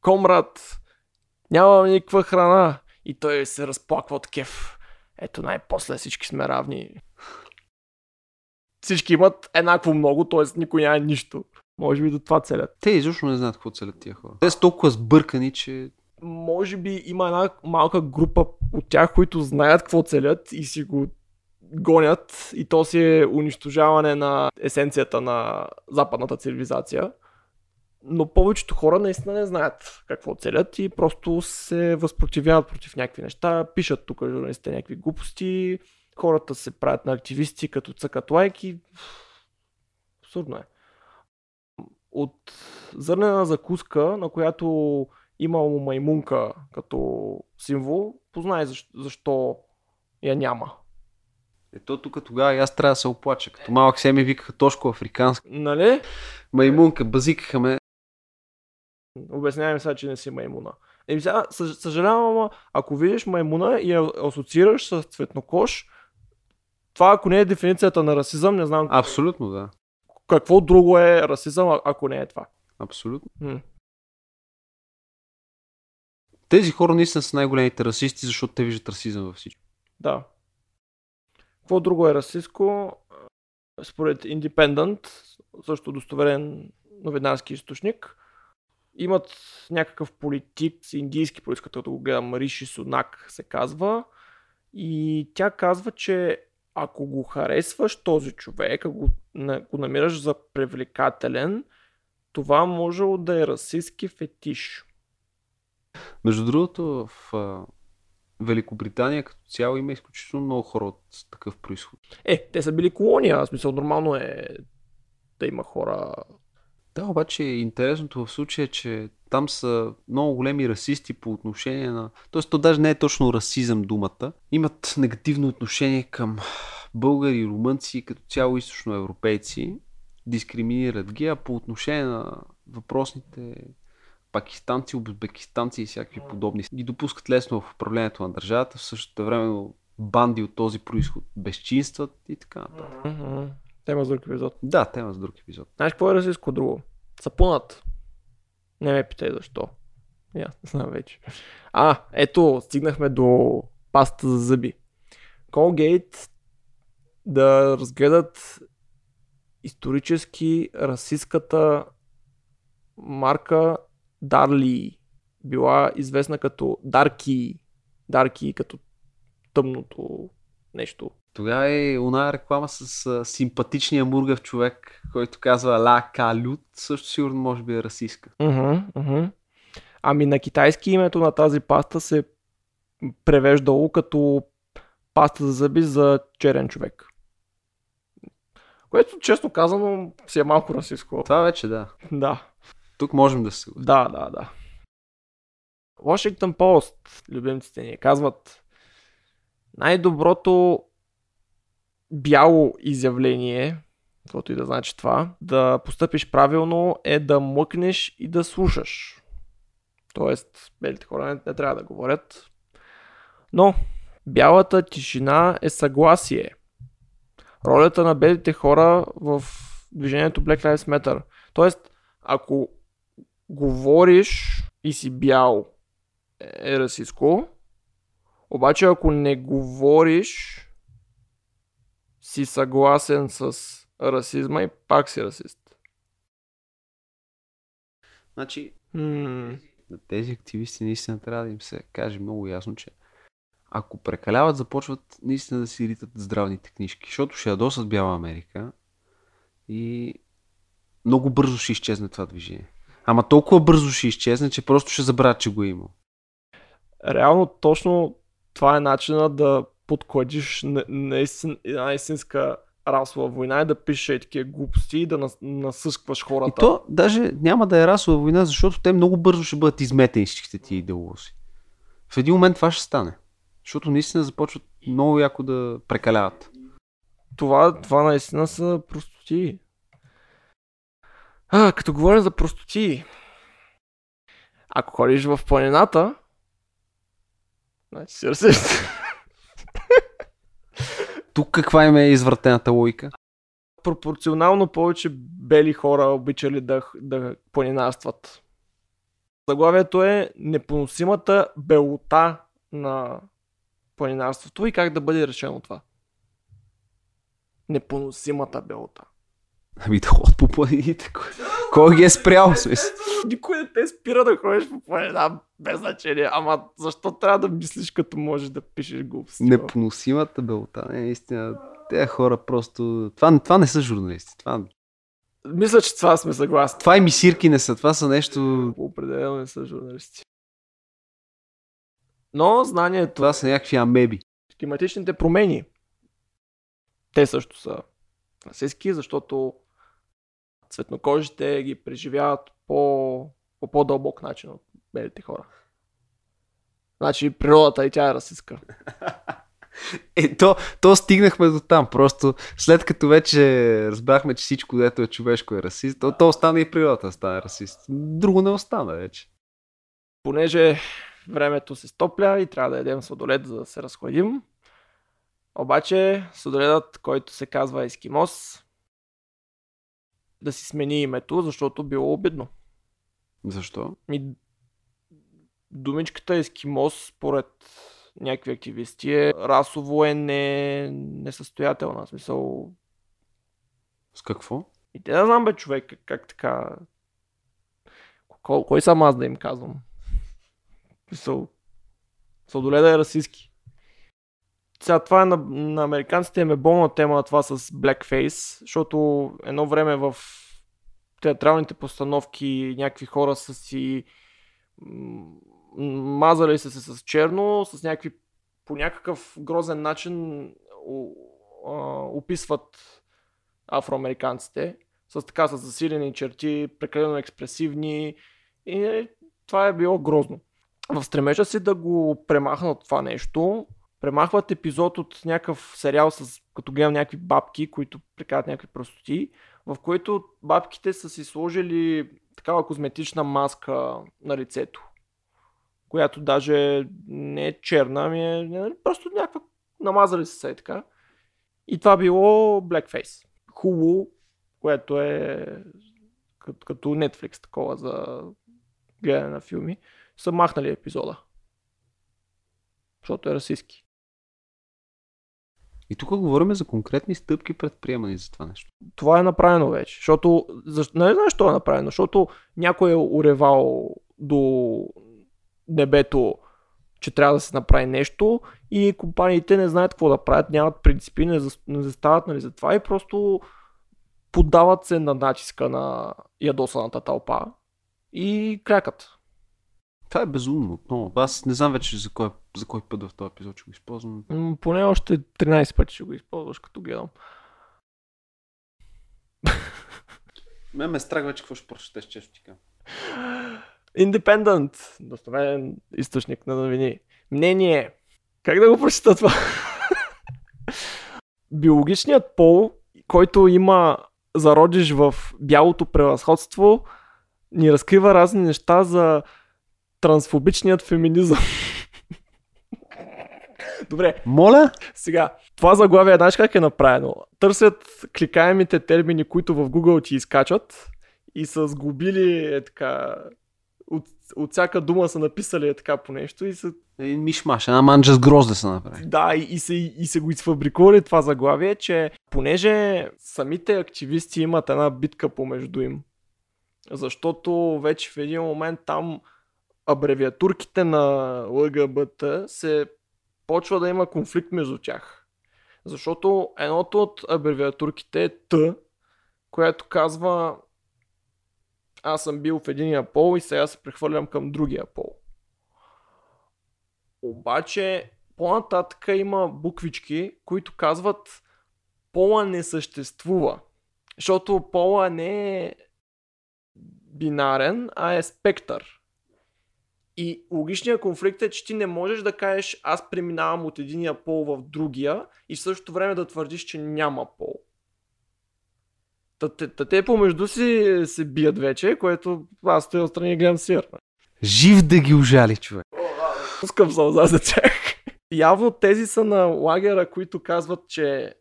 Комрад, нямам никаква храна. И той се разплаква от кеф. Ето най-после всички сме равни. Всички имат еднакво много, т.е. никой няма нищо. Може би до това целят. Те изобщо не знаят какво целят тия хора. Те са толкова сбъркани, че може би има една малка група от тях, които знаят какво целят и си го гонят и то си е унищожаване на есенцията на западната цивилизация. Но повечето хора наистина не знаят какво целят и просто се възпротивяват против някакви неща. Пишат тук журналистите някакви глупости, хората се правят на активисти, като цъкат лайки. Абсурдно е. От зърнена закуска, на която имало маймунка като символ, познай защо, защо я няма. Ето тук тогава и аз трябва да се оплача. Като малък се ми викаха Тошко африкански. Нали? Маймунка, базикаха ме. Обяснявай ми сега, че не си маймуна. Еми сега, съж- съжалявам, ама ако видиш маймуна и я асоциираш с цветнокош, това ако не е дефиницията на расизъм, не знам Абсолютно, да. какво друго е расизъм, ако не е това. Абсолютно. М. Тези хора наистина са най-големите расисти, защото те виждат расизъм във всичко. Да. Какво друго е расистско? Според Independent, също достоверен новинарски източник, имат някакъв политик с индийски происход, като го гледам, Риши Сунак се казва. И тя казва, че ако го харесваш този човек, ако го, на- го намираш за привлекателен, това може да е расистски фетиш. Между другото, в Великобритания като цяло има изключително много хора от такъв происход. Е, те са били колония, в смисъл нормално е да има хора Да, обаче интересното в случая е, че там са много големи расисти по отношение на... Тоест, то даже не е точно расизъм думата. Имат негативно отношение към българи, румънци, като цяло източноевропейци. Дискриминират ги, а по отношение на въпросните пакистанци, узбекистанци и всякакви подобни ги допускат лесно в управлението на държавата, в същото време банди от този происход безчинстват и така нататък. Тема за друг епизод. Да, тема за друг епизод. Знаеш какво е расистско друго? Сапунът. Не ме питай защо. Я, знам вече. А, ето, стигнахме до паста за зъби. Colgate да разгледат исторически расистката марка Дарли. Била известна като Дарки. Дарки като тъмното нещо. Тогава е оная реклама с а, симпатичния мургав човек, който казва Ла Калют, също сигурно може би е расистка. Мгм, мгм. Ами на китайски името на тази паста се превеждало като паста за зъби за черен човек. Което, честно казано, си е малко расистско. Това вече да. Да, Тук можем да се съгласим. да, да, да. Washington Post, любимците ни, казват най-доброто бяло изявление, каквото и да значи това, да постъпиш правилно е да мъкнеш и да слушаш. Тоест, белите хора не, не трябва да говорят. Но, бялата тишина е съгласие. Ролята на белите хора в движението Black Lives Matter. Тоест, ако говориш и си бял е расистско, обаче ако не говориш си съгласен с расизма и пак си расист. Значи, М, на тези активисти наистина трябва да им се каже много ясно, че ако прекаляват, започват наистина да си ритат здравните книжки, защото ще ядосат Бяла Америка и много бързо ще изчезне това движение. Ама толкова бързо ще изчезне, че просто ще забравят, че го е имал. Реално точно това е начина да подкладиш на- наистин, една истинска расова война и да пишеш е такива глупости и да нас, насъскваш хората. И то даже няма да е расова война, защото те много бързо ще бъдат изметени всичките ти идеолози. В един момент това ще стане. Защото наистина започват много яко да прекаляват. това, това наистина са простоти. А, като говорим за простоти. Ако ходиш в планината, значи си расист. Тук каква им е извратената логика? Пропорционално повече бели хора обичали да, да планинарстват. Заглавието е непоносимата белота на планинарството и как да бъде решено това. Непоносимата белота. Ами да ходят по планините. Кой, ги е спрял? Смисъл? Никой не те спира да ходиш по планина без значение. Ама защо трябва да мислиш като можеш да пишеш глупости? Непоносимата белота. Не, наистина. Те хора просто... Това, това не са журналисти. Това, Мисля, че това сме съгласни. това и мисирки не са. Това са нещо... Определено не са журналисти. Но знанието, Това са някакви амеби. климатичните промени, те също са расистски, защото цветнокожите ги преживяват по, по по-дълбок начин от белите хора. Значи природата и тя е расистка. Е, то, то стигнахме до там. Просто след като вече разбрахме, че всичко, дето е човешко е расист, то, то остана и природата стане расист. Друго не остана вече. Понеже времето се стопля и трябва да ядем сладолед, за да се разходим. Обаче сладоледът, който се казва Ескимос, да си смени името, защото било обидно. Защо? Ми, думичката Ескимос, според някакви активисти, е расово е не, несъстоятелна. В смисъл... С какво? И те да знам бе човек как, как така... Кой, кой съм аз да им казвам? В Смисъл... Сладоледа е расистски. Сега това е на, на американците им е болна тема това с blackface, защото едно време в театралните постановки някакви хора са си мазали са се с черно, с някакви по някакъв грозен начин описват афроамериканците с така с засилени черти, прекалено експресивни и е, това е било грозно. В стремежа си да го премахнат това нещо, премахват епизод от някакъв сериал, с, като гледам някакви бабки, които прекарат някакви простоти, в който бабките са си сложили такава козметична маска на лицето, която даже не е черна, ами е не, просто някаква намазали се и така. И това било Blackface. Hulu, което е като, като Netflix такова за гледане на филми, са махнали епизода. Защото е расистски. И тук говорим за конкретни стъпки предприемани за това нещо. Това е направено вече. Защото, защо, не знаеш, що е направено, защото някой е уревал до небето, че трябва да се направи нещо и компаниите не знаят какво да правят, нямат принципи, не, зас- не застават нали, за това и просто поддават се на натиска на ядосаната тълпа и крякат. Това е безумно отново. Аз не знам вече за кой, за кой път в този епизод ще го използвам. М, Поне още 13 пъти ще го използваш, като гледам. Мен ме страх вече какво ще прочетеш, често ти. Independent, достоверен източник на новини. Мнение. Как да го прочета това? Биологичният пол, който има зародиш в бялото превъзходство, ни разкрива разни неща за трансфобичният феминизъм. Добре, Моля? сега, това заглавие, знаеш как е направено? Търсят кликаемите термини, които в Google ти изкачат и са сгубили е така... От, от всяка дума са написали е така по нещо и са Един мишмаш, една манджа с грозде са направи. да, и, и, се, и се го изфабрикували това заглавие, че понеже самите активисти имат една битка помежду им, защото вече в един момент там абревиатурките на ЛГБТ се почва да има конфликт между тях. Защото едното от абревиатурките е Т, която казва аз съм бил в единия пол и сега се прехвърлям към другия пол. Обаче по-нататък има буквички, които казват пола не съществува. Защото пола не е бинарен, а е спектър. И логичният конфликт е, че ти не можеш да кажеш аз преминавам от единия пол в другия и в същото време да твърдиш, че няма пол. Та, те, та те помежду си се бият вече, което аз стоя отстрани и гледам сирна. Жив да ги ужали, човек. Пускам сълза за тях. Явно тези са на лагера, които казват, че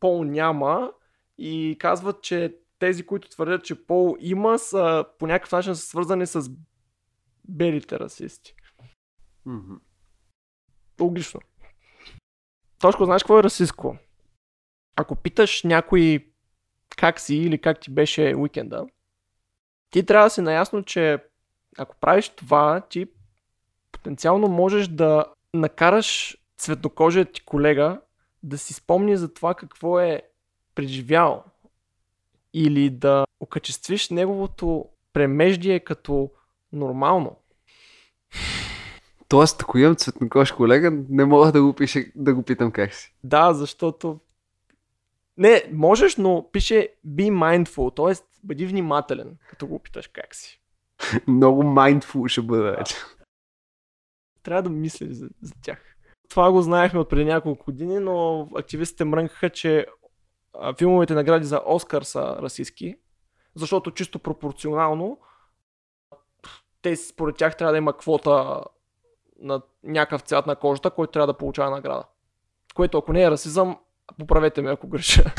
пол няма и казват, че тези, които твърдят, че пол има, са по някакъв начин са свързани с белите расисти. Мгм. Логично. Точко, знаеш какво е расистко? Ако питаш някой как си или как ти беше уикенда, ти трябва да си наясно, че ако правиш това, ти потенциално можеш да накараш цветнокожият ти колега да си спомни за това какво е преживял. Или да окачествиш неговото премеждие като нормално. Тоест, ако имам цветнокош колега, не мога да го, пише, да го питам как си. Да, защото... Не, можеш, но пише be mindful, т.е. бъди внимателен, като го питаш как си. Много mindful ще бъда вече. Трябва да мислиш за, за тях. това го знаехме от преди няколко години, но активистите мрънкаха, че филмовите награди за Оскар са расистски, защото чисто пропорционално те според тях трябва да има квота на някакъв цвят на кожата, който трябва да получава награда. Което ако не е расизъм, поправете ме ако греша.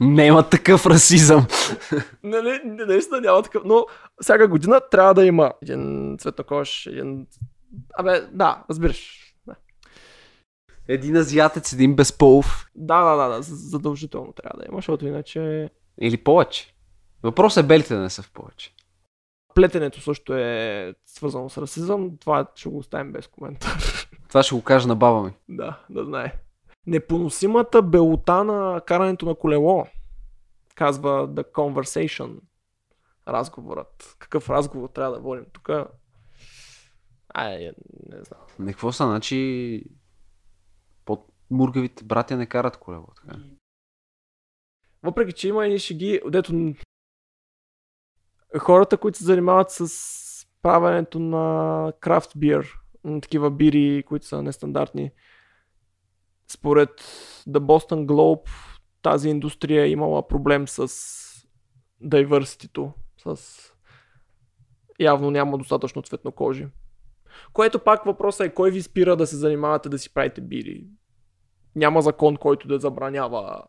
Няма такъв расизъм. не, не, не, наистина няма такъв, но всяка година трябва да има един цветнокож, един... Абе, да, разбираш. Да. Един азиатец, един безполов. Да, да, да, да, задължително трябва да има, защото иначе... Или повече. Въпросът е белите да не са в повече. Плетенето също е свързано с расизъм, това ще го оставим без коментар. Това ще го кажа на баба ми. Да, да знае. Непоносимата белота на карането на колело, казва The Conversation. Разговорът. Какъв разговор трябва да водим тук? Ай, не знам. Не, какво са, значи под мургавите братя не карат колело. Така. Въпреки, че има и шеги, дето хората, които се занимават с правенето на крафт бир, на такива бири, които са нестандартни, според The Boston Globe тази индустрия е имала проблем с diversity с явно няма достатъчно цветнокожи. Което пак въпросът е кой ви спира да се занимавате да си правите бири. Няма закон, който да забранява.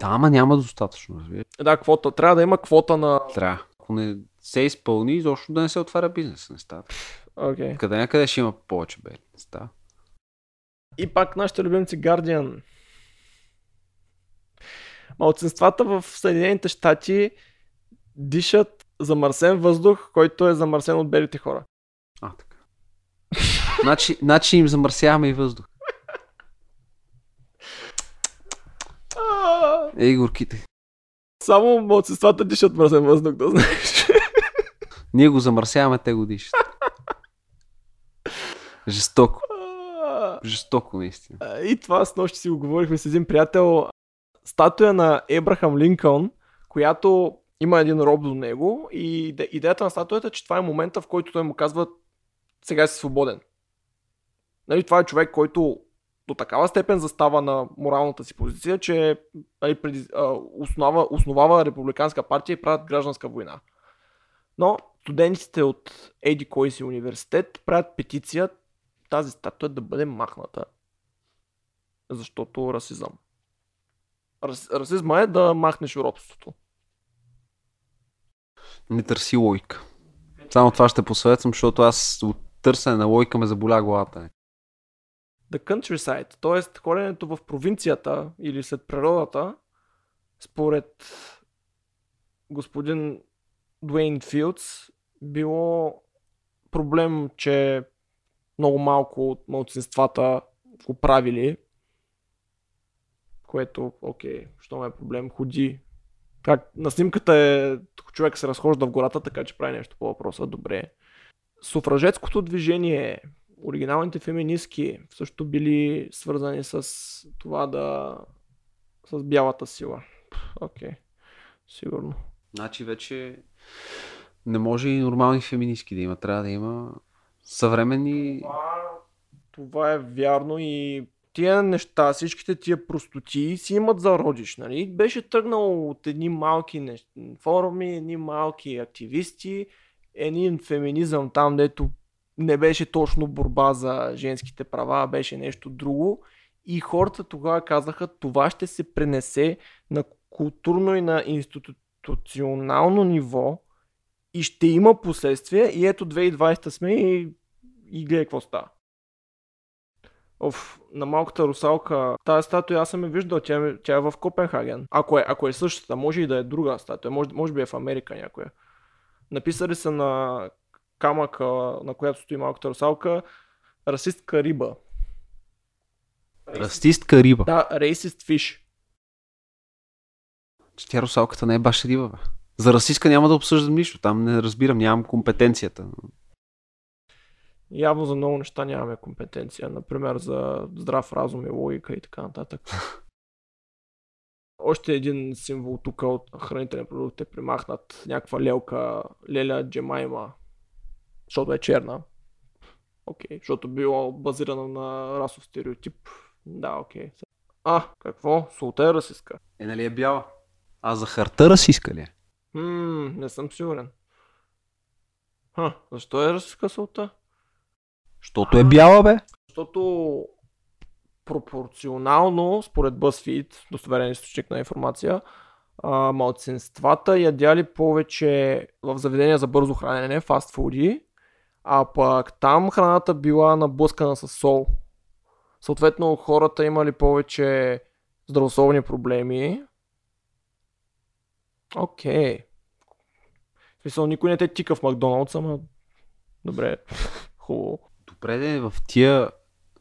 Да, ама няма достатъчно, разбира. Да, квота. Трябва да има квота на... Трябва. Ако не се изпълни, изобщо да не се отваря бизнес. Не става. Okay. Къде някъде ще има повече бери. Не става. И пак нашите любимци Guardian. Малцинствата в Съединените щати дишат замърсен въздух, който е замърсен от белите хора. А, така. значи, значи им замърсяваме и въздух. Ей, горките. Само младсинствата дишат мръсен въздух, да знаеш. Ние го замърсяваме, те го дишат. Жестоко. Жестоко, наистина. И това с нощи си го говорихме с един приятел. Статуя на Ебрахам Линкълн, която има един роб до него и идеята на статуята е, че това е момента, в който той му казва сега си свободен. Нали, това е човек, който до такава степен застава на моралната си позиция, че нали, преди, а, основава, основава републиканска партия и правят гражданска война. Но студентите от Еди Койси университет правят петиция тази статуя да бъде махната. Защото расизъм. Рас, расизма е да махнеш робството. Не търси лойка. Само това ще посъветвам, защото аз от търсене на лойка ме заболя главата. The countryside, т.е. ходенето в провинцията или след природата, според господин Дуейн Филдс, било проблем, че много малко от младсинствата го правили. Което, окей, що ме е проблем, ходи. Как, на снимката е човек се разхожда в гората, така че прави нещо по въпроса. Добре. Суфражетското движение, оригиналните феминистки също били свързани с това да... с бялата сила. Окей, okay. сигурно. Значи вече не може и нормални феминистки да има. Трябва да има съвременни... Това, това е вярно и тия неща, всичките тия простоти си имат зародиш, нали? Беше тръгнал от едни малки нещ... форуми, едни малки активисти, един феминизъм там, дето не беше точно борба за женските права, а беше нещо друго. И хората тогава казаха, това ще се пренесе на културно и на институционално ниво и ще има последствия и ето 2020 сме и, и гледай какво става. Оф, на малката русалка, тази статуя аз съм я виждал, тя, тя е в Копенхаген. Ако е, ако е същата, може и да е друга статуя, може, може би е в Америка някоя. Написали са на камъка, на която стои малката русалка, расистка риба. Расистка риба? Да, racist fish. Че тя русалката не е баш риба, бе. За расистка няма да обсъждам нищо. Там не разбирам, нямам компетенцията. Явно за много неща нямаме компетенция. Например, за здрав разум и логика и така нататък. Още един символ тук от хранителен продукт е примахнат някаква лелка, леля джемайма, защото е черна. Окей, защото било базирано на расов стереотип. Да, окей. А, какво? Солта е расистка. Е, нали е бяла? А захарта расистка ли е? Хм, не съм сигурен. Ха, защо е расистка солта? Защото е бяла, бе. Защото пропорционално, според BuzzFeed, достоверен източник на информация, а, малцинствата ядяли повече в заведения за бързо хранене, фастфуди, а пък там храната била наблъскана с сол. Съответно, хората имали повече здравословни проблеми. Окей. В смисъл, никой не те тика в Макдоналдс, ама... Добре, хубаво. Добре, де, в тия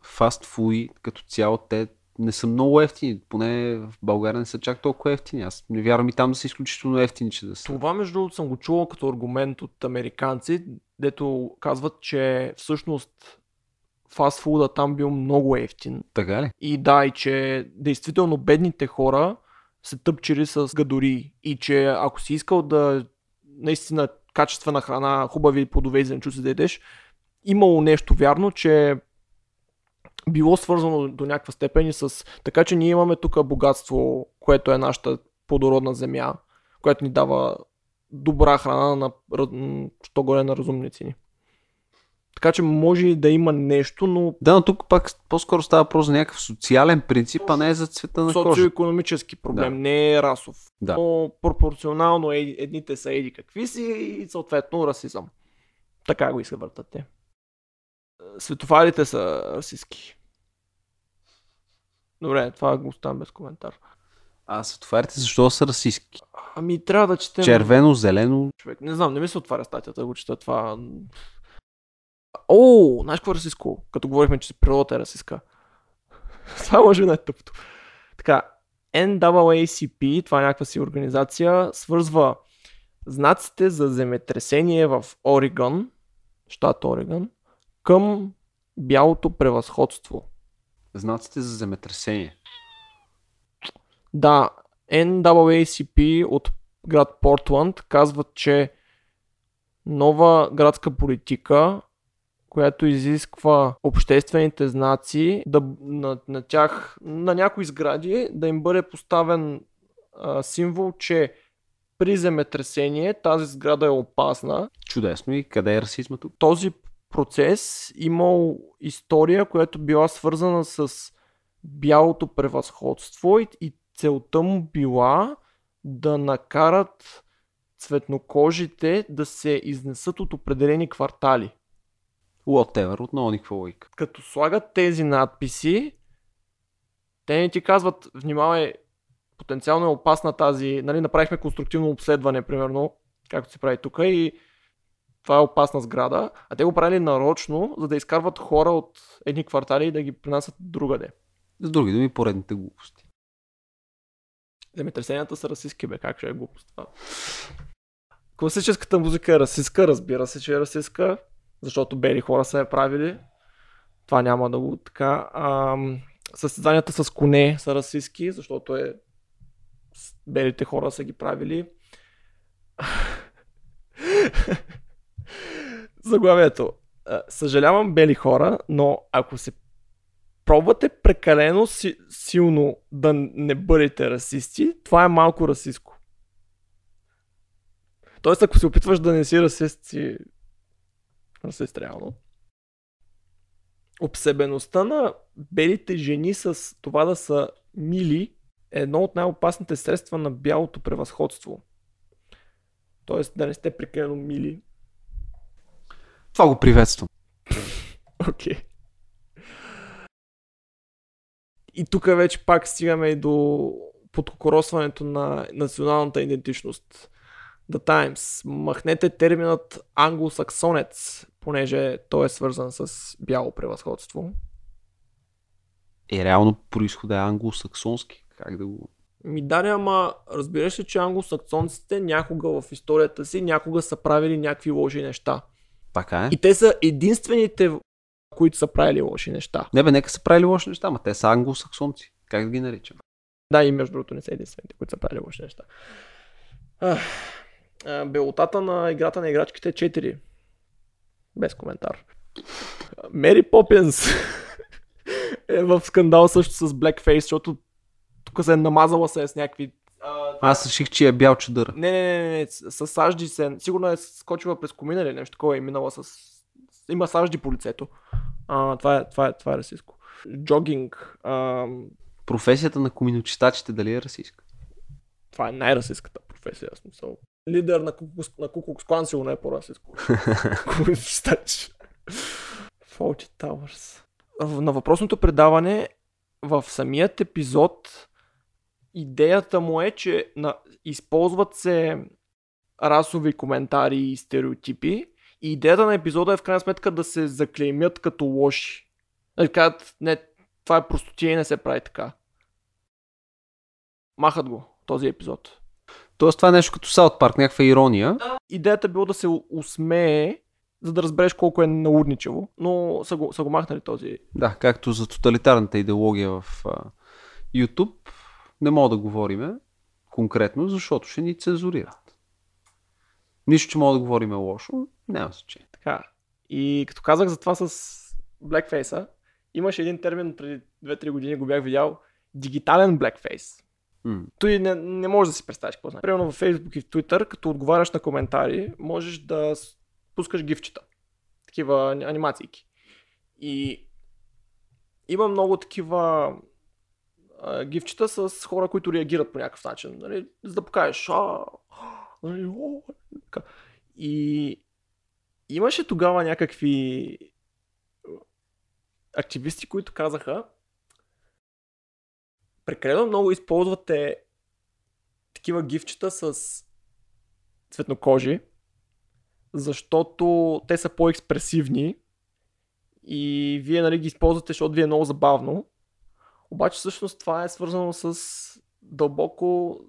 фастфуди като цяло те не са много ефтини. Поне в България не са чак толкова ефтини. Аз не вярвам и там да са изключително ефтини, че да са. Това, между другото, съм го чувал като аргумент от американци, дето казват, че всъщност фастфуда там бил много ефтин. Така ли? И да, и че действително бедните хора се тъпчели с гадори. И че ако си искал да наистина качествена храна, хубави плодове и зеленчуци да ядеш, имало нещо вярно, че било свързано до някаква степен и с... Така че ние имаме тук богатство, което е нашата плодородна земя, която ни дава добра храна на, що горе на разумни цени. Така че може и да има нещо, но... Да, но тук пак по-скоро става въпрос за някакъв социален принцип, а не за цвета на кожа. Социо-економически проблем, Да. не е расов. Да. Но пропорционално е, едните са еди какви си и съответно расизъм. Така го изхвъртат те. Светофарите са расистски. Добре, това го оставям без коментар. А светофарите защо са расистски? Ами трябва да четем... Червено, зелено. човек. Не знам, не ми се отваря статията да го чета това. О, знаеш какво е расистко? Като говорихме, че природата е расистка. това може би най-тъпто. Така, NAACP, това е някаква си организация, свързва знаците за земетресение в Оригон, щат Оригон, към бялото превъзходство. Знаците за земетресение. Да, NAACP от град Портланд казват, че нова градска политика, която изисква обществените знаци да, на, на тях, на някои сгради да им бъде поставен а, символ, че при земетресение тази сграда е опасна. Чудесно. И къде е расизма тук? Този процес имал история, която била свързана с бялото превъзходство и, и целта му била да накарат цветнокожите да се изнесат от определени квартали. Whatever, отново никаква логика. Като слагат тези надписи, те не ти казват, внимавай, потенциално е опасна тази, нали, направихме конструктивно обследване, примерно, както се прави тук и това е опасна сграда, а те го правили нарочно, за да изкарват хора от едни квартали и да ги принасят другаде. С други думи, поредните глупости. Земетресенията са расистски, бе, как ще е глупост това? Класическата музика е расистска, разбира се, че е расистска, защото бели хора са я правили. Това няма да го така. Ам, състезанията с коне са расистски, защото е белите хора са ги правили. Заглавието. А, Съжалявам, бели хора, но ако се пробвате прекалено си, силно да не бъдете расисти, това е малко расистко. Тоест, ако се опитваш да не си расист, си расист реално. Обсебеността на белите жени с това да са мили е едно от най-опасните средства на бялото превъзходство. Тоест да не сте прекалено мили. Това го приветствам. Окей. Okay. И тук вече пак стигаме и до подкокоросването на националната идентичност. The Times. Махнете терминът англосаксонец, понеже той е свързан с бяло превъзходство. Е, реално происхода е англосаксонски. Как да го... Ми да, ама разбираш ли, че англосаксонците някога в историята си някога са правили някакви лоши неща. Така е. И те са единствените, които са правили лоши неща. Не бе, нека са правили лоши неща, ама те са англосаксонци. Как да ги наричам? Да, и между другото не са единствените, които са правили лоши неща. Ах, белотата на играта на играчките е 4. Без коментар. Мери Попинс е в скандал също с Blackface, защото тук се е намазала се с някакви... а, Аз реших, че е бял чадър. Не, не, не, не, с сажди се... Сигурно е скочила през комина или нещо такова и е минала с... Има сажди по лицето. А, това, е, това, е, това е расистско. Джогинг. А, Професията на коминочистачите дали е расистка? това е най-расистската професия, в смисъл. Лидер на Кукукс, на Кукукс Клан сигурно е по-расистско. Комунистач. Faulty Towers. В- На въпросното предаване в самият епизод идеята му е, че на, използват се расови коментари и стереотипи и идеята на епизода е в крайна сметка да се заклеймят като лоши. Да кажат, не, това е простотия и не се прави така. Махат го, този епизод. Тоест това е нещо като Саут Парк, някаква ирония. Идеята било да се усмее, за да разбереш колко е наудничево, но са го, са го махнали този. Да, както за тоталитарната идеология в а, YouTube, не мога да говориме конкретно, защото ще ни цензурират. Нищо, че мога да говорим е лошо, няма значение. Така. И като казах за това с Blackface, имаше един термин преди 2-3 години, го бях видял, дигитален Blackface. М. Той не, не можеш да си представиш какво значи. Примерно във Facebook и в Twitter, като отговаряш на коментари, можеш да пускаш гифчета. Такива ани- анимациики. И има много такива а, гифчета с хора, които реагират по някакъв начин. Нали? За да покажеш. А. И имаше тогава някакви активисти, които казаха, прекалено много използвате такива гифчета с цветнокожи, защото те са по-експресивни и вие нали, ги използвате, защото ви е много забавно. Обаче всъщност това е свързано с дълбоко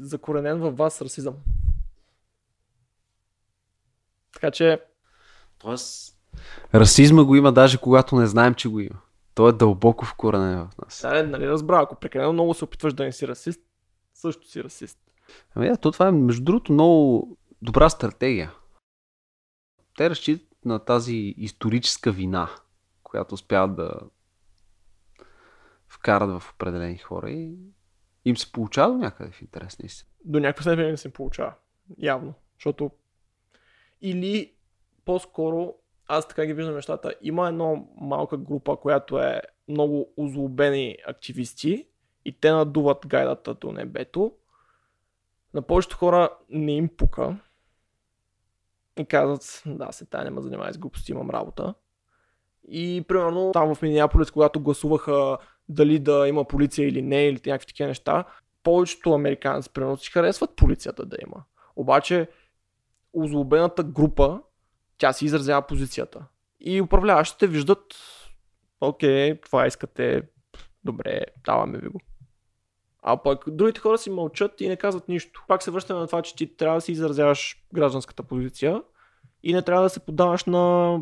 закоренен във вас расизъм. Така че Тоест, расизма го има даже когато не знаем, че го има. Той е дълбоко вкоренен в нас. Да, нали разбра, ако прекалено много се опитваш да не си расист, също си расист. Ами да, то това е между другото много добра стратегия. Те разчитат на тази историческа вина, която успяват да вкарат в определени хора и им се получава до някъде в интерес наистина. До някаква степен се получава. Явно. Защото или по-скоро аз така ги виждам нещата. Има една малка група, която е много озлобени активисти и те надуват гайдата до небето. На повечето хора не им пука. И казват, да, се тая не ме занимава с глупости, имам работа. И примерно там в Миниаполис, когато гласуваха дали да има полиция или не, или някакви такива неща, повечето американци примерно си харесват полицията да има. Обаче озлобената група, тя си изразява позицията. И управляващите виждат, окей, това искате, добре, даваме ви го. А пък другите хора си мълчат и не казват нищо. Пак се връщаме на това, че ти трябва да си изразяваш гражданската позиция и не трябва да се подаваш на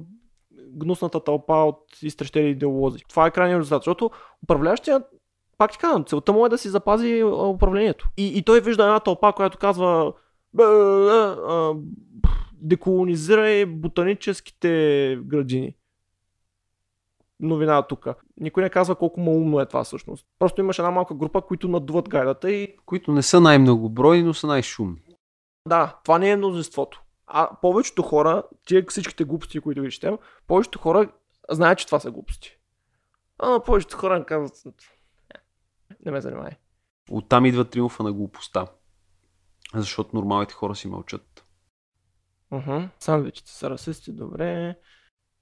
гнусната тълпа от изтрещели идеолози. Това е крайният резултат, защото управляващия пак ти казвам, целта му е да си запази управлението. И, и той вижда една тълпа, която казва «Бе, е, деколонизирай ботаническите градини. Новина тук. Никой не казва колко малумно е това всъщност. Просто имаш една малка група, които надуват гайдата и Които не са най-многобройни, но са най-шумни. да, това не е мнозинството. А повечето хора, тия всичките глупости, които ви четем, повечето хора знаят, че това са глупости. А повечето хора казват, «Не, ме занимай. Оттам идва триумфа на глупостта. Защото нормалните хора си мълчат. Uh-huh. Сандвичите са расисти, добре.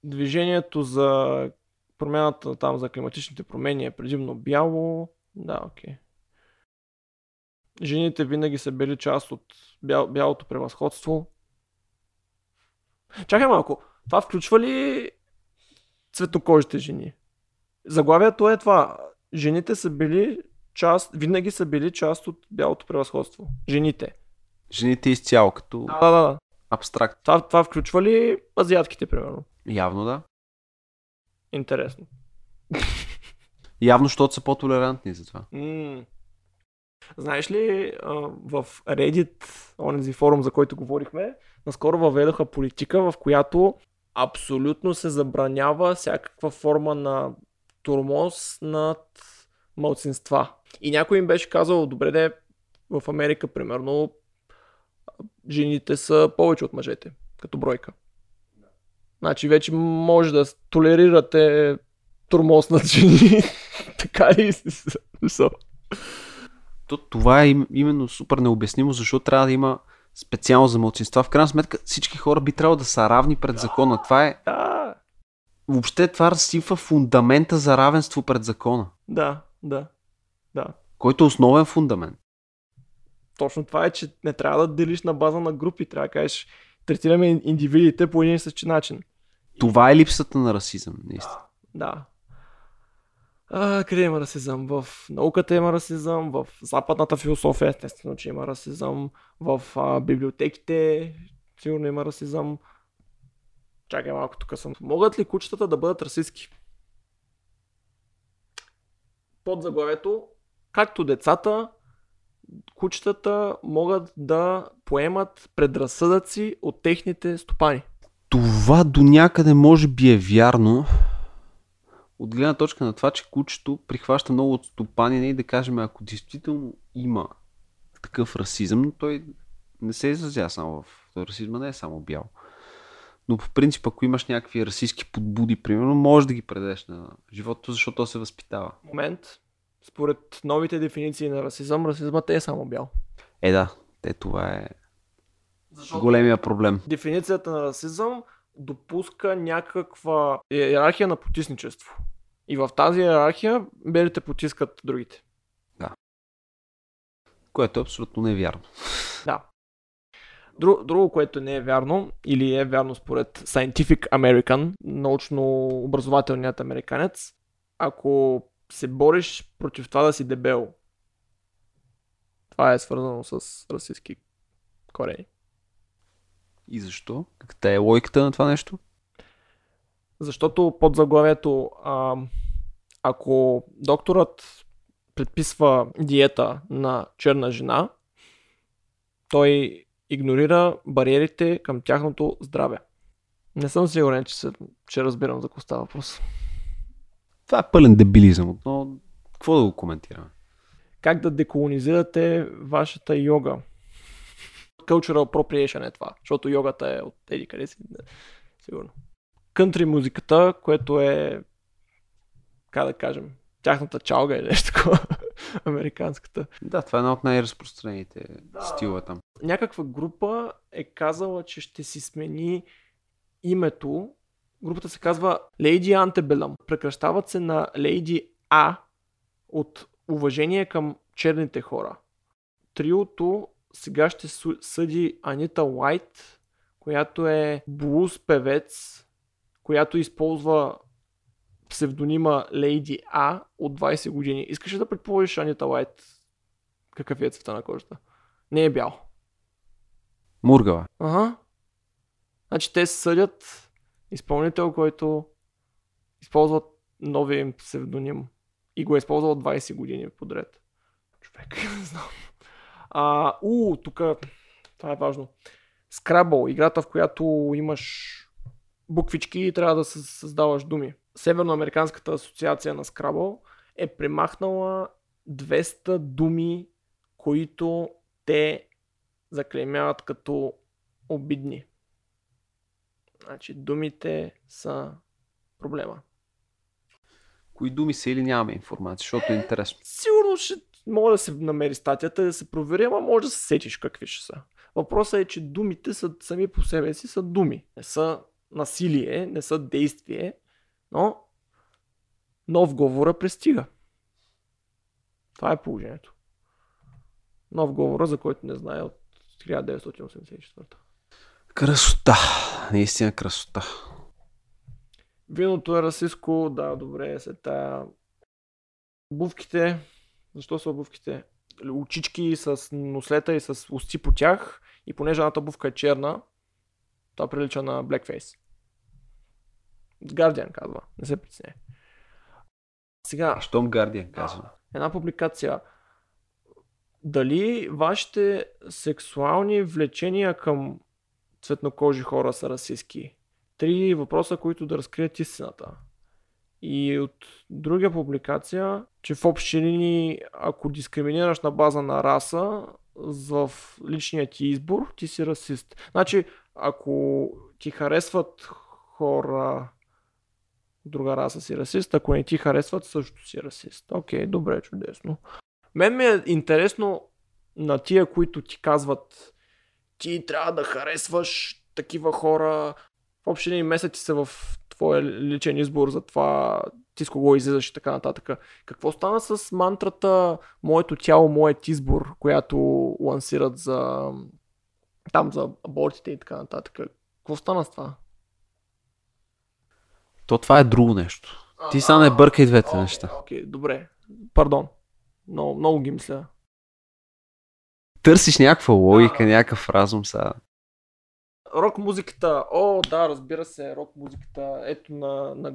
Движението за промяната там за климатичните промени е предимно бяло. Да, окей. Жените винаги са били част от бял, бялото превъзходство. Чакай малко. Това включва ли цветнокожите жени? Заглавието е това. Жените са били част, винаги са били част от бялото превъзходство. Жените. Жените изцяло като Да, да, да. абстракт. Това, това включва ли азиатките, примерно? Явно да. Интересно. Явно, защото са по-толерантни за това. М. Знаеш ли, в Reddit, онези форум, за който говорихме, наскоро въведоха политика, в която абсолютно се забранява всякаква форма на турмоз над малцинства. И някой им беше казал, добре де, в Америка, примерно, жените са повече от мъжете, като бройка. Значи вече може да толерирате турмоз над жени. така ли? То, това е именно супер необяснимо, защото трябва да има специално за младсинства. В крайна сметка всички хора би трябвало да са равни пред закона. Това е... Да. Въобще това разсипва фундамента за равенство пред закона. Да, да, да. Който е основен фундамент. Точно това е, че не трябва да делиш на база на групи. Трябва да кажеш, третираме индивидите по един и същи начин. Това е липсата на расизъм, наистина. Да. А, къде има расизъм? В науката има расизъм, в западната философия, естествено, че има расизъм, в а, библиотеките сигурно има расизъм. Чакай малко, тук съм. Могат ли кучетата да бъдат расистски? Под заглавието, както децата, кучетата могат да поемат предразсъдъци от техните стопани. Това до някъде може би е вярно, от гледна точка на това, че кучето прихваща много от стопанина и да кажем, ако действително има такъв расизъм, но той не се изразява само в... Той расизма не е само бял. Но по принцип, ако имаш някакви расистски подбуди, примерно, можеш да ги предадеш на живота, защото то се възпитава. Момент. Според новите дефиниции на расизъм, расизмът е само бял. Е, да. Те, това е Защото големия проблем. Дефиницията на расизъм допуска някаква иерархия на потисничество. И в тази иерархия белите потискат другите. Да. Което е абсолютно невярно. Да. Друго, друго, което не е вярно, или е вярно според Scientific American, научно-образователният американец, ако се бориш против това да си дебел, това е свързано с расистски корени. И защо? Какта е логиката на това нещо? Защото под заглавието, а, ако докторът предписва диета на черна жена, той игнорира бариерите към тяхното здраве. Не съм сигурен, че, се, че разбирам за какво става въпрос. Това е пълен дебилизъм, но какво да го коментираме? Как да деколонизирате вашата йога? Cultural appropriation е това, защото йогата е от еди къде си, не, сигурно. Кънтри музиката, което е, как да кажем, тяхната чалга или нещо такова, американската. Да, това е една от най-разпространените да. стила там. Някаква група е казала, че ще си смени името. Групата се казва Lady Antebellum. Прекращават се на Lady A от уважение към черните хора. Триото сега ще съди Анита Уайт, която е блуз певец, която използва псевдонима Lady A от 20 години. Искаш ли да предположиш Анита Уайт какъв е цвета на кожата? Не е бял. Мургава. Ага. Значи те съдят изпълнител, който използва новия им псевдоним и го е използвал 20 години подред. Човек, не знам. А, у, тук, това е важно. Scrabble, играта в която имаш буквички и трябва да създаваш думи. Северноамериканската асоциация на Scrabble е премахнала 200 думи, които те заклеймяват като обидни. Значи думите са проблема. Кои думи са или нямаме информация, защото е интересно. Сигурно ще може да се намери статията, да се провери, ама може да се сетиш какви ще са. Въпросът е, че думите са сами по себе си са думи. Не са насилие, не са действие, но нов говора пристига. Това е положението. Нов говора, за който не знае от 1984. Красота. Наистина красота. Виното е расистско, да, добре, се тая. Обувките, защо са обувките? Очички с нослета и с усти по тях и понеже едната обувка е черна, това прилича на Blackface. Guardian казва, не се притесняй. Сега. Щом Guardian казва? Една публикация. Дали вашите сексуални влечения към цветнокожи хора са расистски? Три въпроса, които да разкрият истината. И от друга публикация, че в общи линии, ако дискриминираш на база на раса, в личния ти избор, ти си расист. Значи, ако ти харесват хора друга раса си расист, ако не ти харесват, също си расист. Окей, добре, чудесно. Мен ми е интересно на тия, които ти казват ти трябва да харесваш такива хора. В общи линии месеци са в твоя личен избор за това ти с кого излизаш и така нататък. Какво стана с мантрата Моето тяло, моят избор, която лансират за там за абортите и така нататък. Какво стана с това? То това е друго нещо. Ти сега не бъркай двете okay, неща. Окей, okay, добре. Пардон. Много, много ги мисля. Търсиш някаква логика, а, някакъв разум сега. Рок музиката. О, да, разбира се, рок музиката. Ето на, на,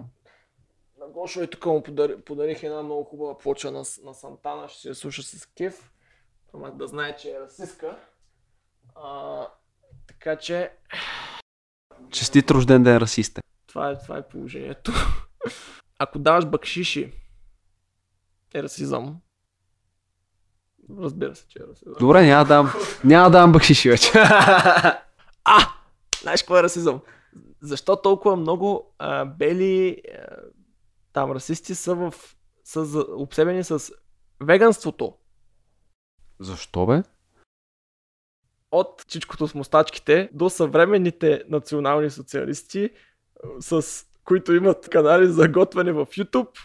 на Гошо и тук му подарих, подарих една много хубава плоча на, на Сантана. Ще си я слуша с кеф. Ама да знае, че е расистка. А, така че... Честит рожден ден, расисте. Това е, това е положението. Ако даваш бакшиши, е расизъм. Разбира се, че е расизъм. Добре, няма да дам, няма да дам бакшиши вече. а! Знаеш какво е расизъм? Защо толкова много а, бели а, там расисти са, в, са обсебени с веганството? Защо бе? От чичкото с мустачките до съвременните национални социалисти, с които имат канали за готвене в YouTube,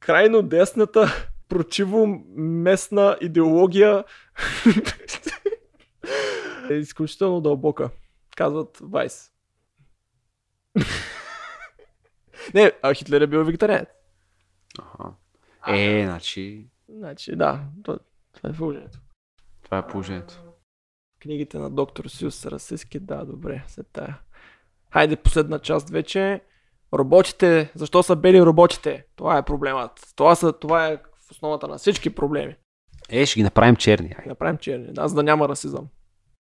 крайно десната прочиво местна идеология е изключително дълбока. Казват Вайс. Не, а Хитлер е бил вегетарианец. Ага. Е, значи... Значи, да. Това, това е положението. Това е положението. Книгите на доктор Сюс са расистски, да, добре, след тая. Хайде, последна част вече. Роботите, защо са бели роботите? Това е проблемът. Това, са, това е в основата на всички проблеми. Е, ще ги направим черни. Ай. Направим черни, да, за да няма расизъм.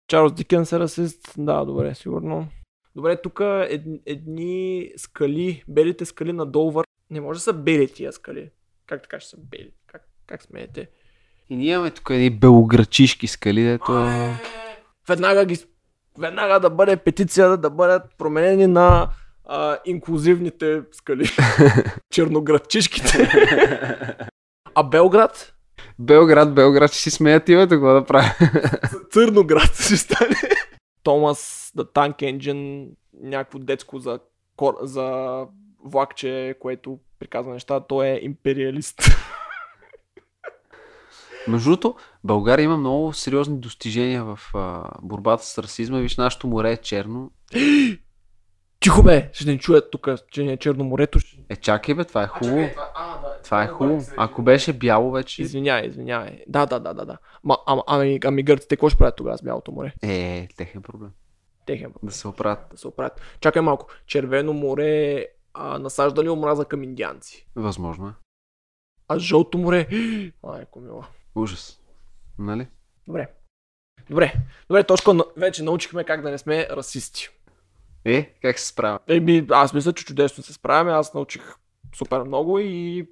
Чарлз Дикенс е расист, да, добре, сигурно. Добре, тук ед, едни скали, белите скали на Долвър, не може да са бели тия скали. Как така ще са бели? Как, как смеете? И ние имаме тук едни белограчишки скали, дето... Веднага ги веднага да бъде петиция да бъдат променени на а, инклюзивните скали. Черноградчишките. а Белград? Белград, Белград ще си смеят името, какво да правя. Църноград ще стане. Томас, The Tank Engine, някакво детско за, кор... за влакче, което приказва неща, той е империалист. Между другото, България има много сериозни достижения в а, борбата с расизма. Виж, нашето море е черно. Тихо бе, ще не чуят тук, че не е черно морето. Е, чакай бе, това е хубаво. А, това, а, да, това е хубаво. Ако беше бяло вече... Извинявай, извинявай. Да, да, да, да. да. Ма, а, ами, ами гърците, какво ще правят тогава с бялото море? Е, техен проблем. Техен проблем. Да се оправят. Да се оправят. Чакай малко. Червено море а, насажда ли омраза към индианци? Възможно е. А жълто море... Айко мила. Ужас. Нали? Добре. Добре. Добре, точка вече научихме как да не сме расисти. Е, как се справя? Еми, аз мисля, че чудесно се справяме. Аз научих супер много и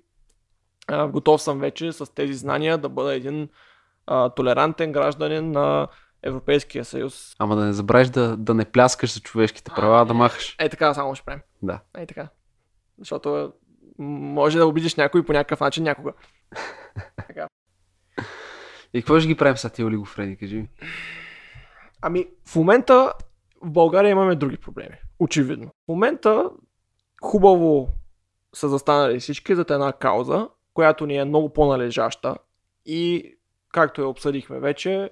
а, готов съм вече с тези знания да бъда един а, толерантен гражданин на Европейския съюз. Ама да не забравиш да, да не пляскаш за човешките права, а да махаш. Е, така само ще правим. Да. Е, така. Защото може да обидиш някой по някакъв начин някога. така. И какво ще ги правим са тия олигофрени, кажи ми? Ами, в момента в България имаме други проблеми. Очевидно. В момента хубаво са застанали всички за една кауза, която ни е много по-належаща и, както я обсъдихме вече,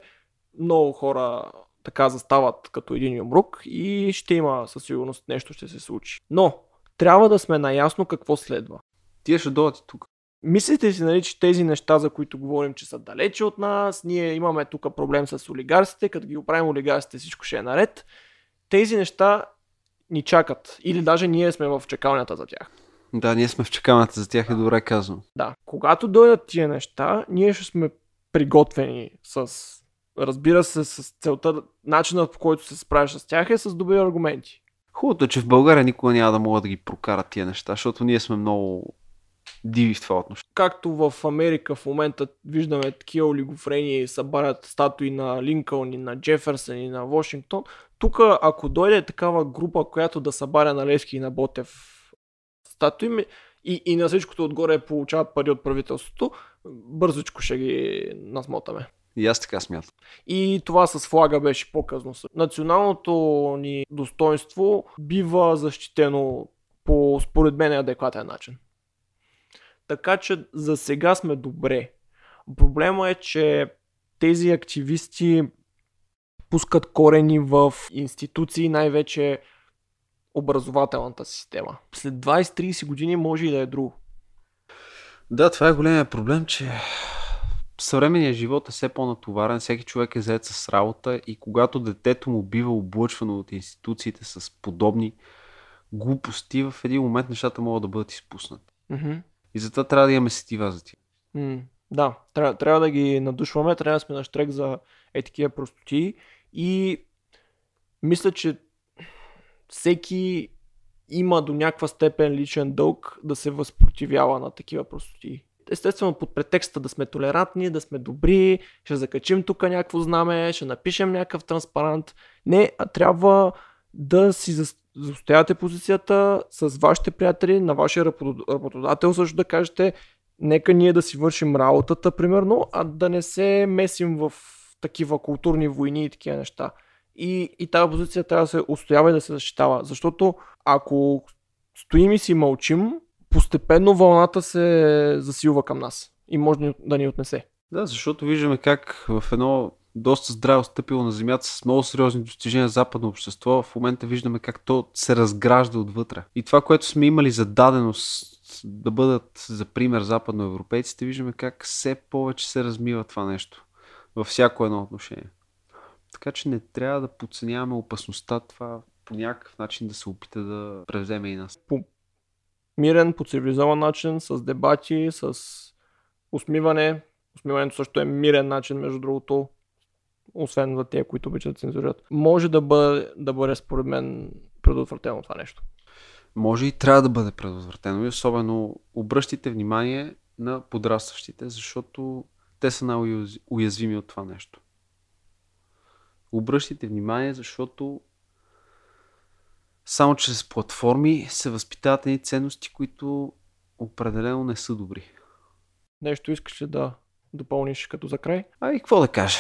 много хора така застават като един юмрук и ще има със сигурност нещо ще се случи. Но, трябва да сме наясно какво следва. Тия ще дойдат тук. Мислите си, нали, че тези неща, за които говорим, че са далече от нас, ние имаме тук проблем с олигарсите, като ги оправим олигарсите, всичко ще е наред. Тези неща ни чакат. Или даже ние сме в чекалнята за тях. Да, ние сме в чекалнята за тях, е добре казано. Да. Когато дойдат тия неща, ние ще сме приготвени с разбира се, с целта, начинът по който се справиш с тях е с добри аргументи. Хубавото е, че в България никога няма да могат да ги прокарат тия неща, защото ние сме много диви в това отношение. Както в Америка в момента виждаме такива олигофрени и събарят статуи на Линкълн и на Джеферсън и на Вашингтон, тук ако дойде такава група, която да събаря на Левски и на Ботев статуи и, и на всичкото отгоре получават пари от правителството, бързичко ще ги насмотаме. И аз така смятам. И това с флага беше по-късно. Националното ни достоинство бива защитено по, според мен, адекватен начин. Така че за сега сме добре. Проблема е, че тези активисти пускат корени в институции, най-вече образователната система. След 20-30 години може и да е друго. Да, това е големия проблем, че съвременният живот е все по-натоварен, всеки човек е заед с работа и когато детето му бива облъчвано от институциите с подобни глупости, в един момент нещата могат да бъдат изпуснати. Mm-hmm. И затова трябва да имаме сетива за тях. Mm, да, трябва, трябва да ги надушваме, трябва да сме на штрек за е такива простоти и мисля, че всеки има до някаква степен личен дълг да се възпротивява на такива простоти. Естествено под претекста да сме толерантни, да сме добри, ще закачим тук някакво знаме, ще напишем някакъв транспарант. Не, а трябва да си застоявате позицията с вашите приятели, на вашия работодател също да кажете, нека ние да си вършим работата, примерно, а да не се месим в такива културни войни и такива неща. И, и тази позиция трябва да се устоява и да се защитава. Защото ако стоим и си мълчим, постепенно вълната се засилва към нас и може да ни отнесе. Да, защото виждаме как в едно доста здраво стъпило на земята с много сериозни достижения западно общество, в момента виждаме как то се разгражда отвътре. И това, което сме имали за даденост да бъдат за пример западноевропейците, виждаме как все повече се размива това нещо във всяко едно отношение. Така че не трябва да подценяваме опасността това по някакъв начин да се опита да превземе и нас. По мирен, по цивилизован начин, с дебати, с усмиване. Усмиването също е мирен начин, между другото, освен за тези, които обичат да цензурират. Може да бъде, да бъде според мен, предотвратено това нещо. Може и трябва да бъде предотвратено. И особено обръщайте внимание на подрастващите, защото те са най-уязвими от това нещо. Обръщайте внимание, защото само чрез платформи се възпитават едни ценности, които определено не са добри. Нещо искаш ли да допълниш като за край? А и какво да кажа?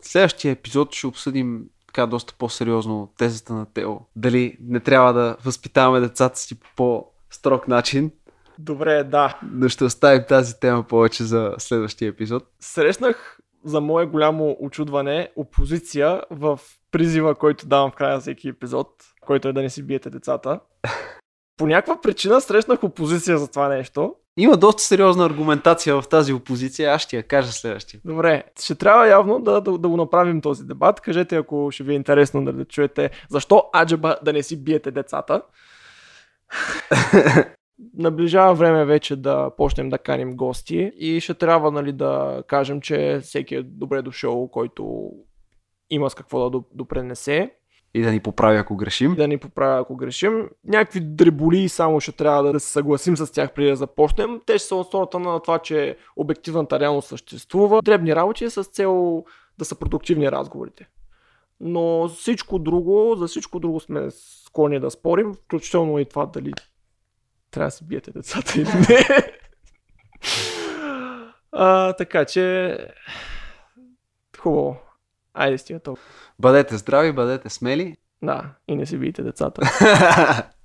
В следващия епизод ще обсъдим така доста по-сериозно тезата на Тео. Дали не трябва да възпитаваме децата си по по-строг начин. Добре, да. Но ще оставим тази тема повече за следващия епизод. Срещнах за мое голямо очудване опозиция в призива, който давам в края на всеки епизод, който е да не си биете децата. По някаква причина срещнах опозиция за това нещо. Има доста сериозна аргументация в тази опозиция, аз ще я кажа следващия. Добре, ще трябва явно да, да, да го направим този дебат. Кажете, ако ще ви е интересно да, да чуете защо аджаба да не си биете децата. Наближава време вече да почнем да каним гости и ще трябва нали, да кажем, че всеки е добре дошъл, който има с какво да допренесе. И да ни поправи, ако грешим. Да ни поправи, ако грешим. Някакви дреболи само ще трябва да се съгласим с тях преди да започнем. Те ще са основата на това, че обективната реалност съществува. Дребни работи с цел да са продуктивни разговорите. Но всичко друго, за всичко друго сме склонни да спорим, включително и това дали трябва да си биете децата или не. а, така че хубаво. Айде стига толкова. Бъдете здрави, бъдете смели. Да, и не си биете децата.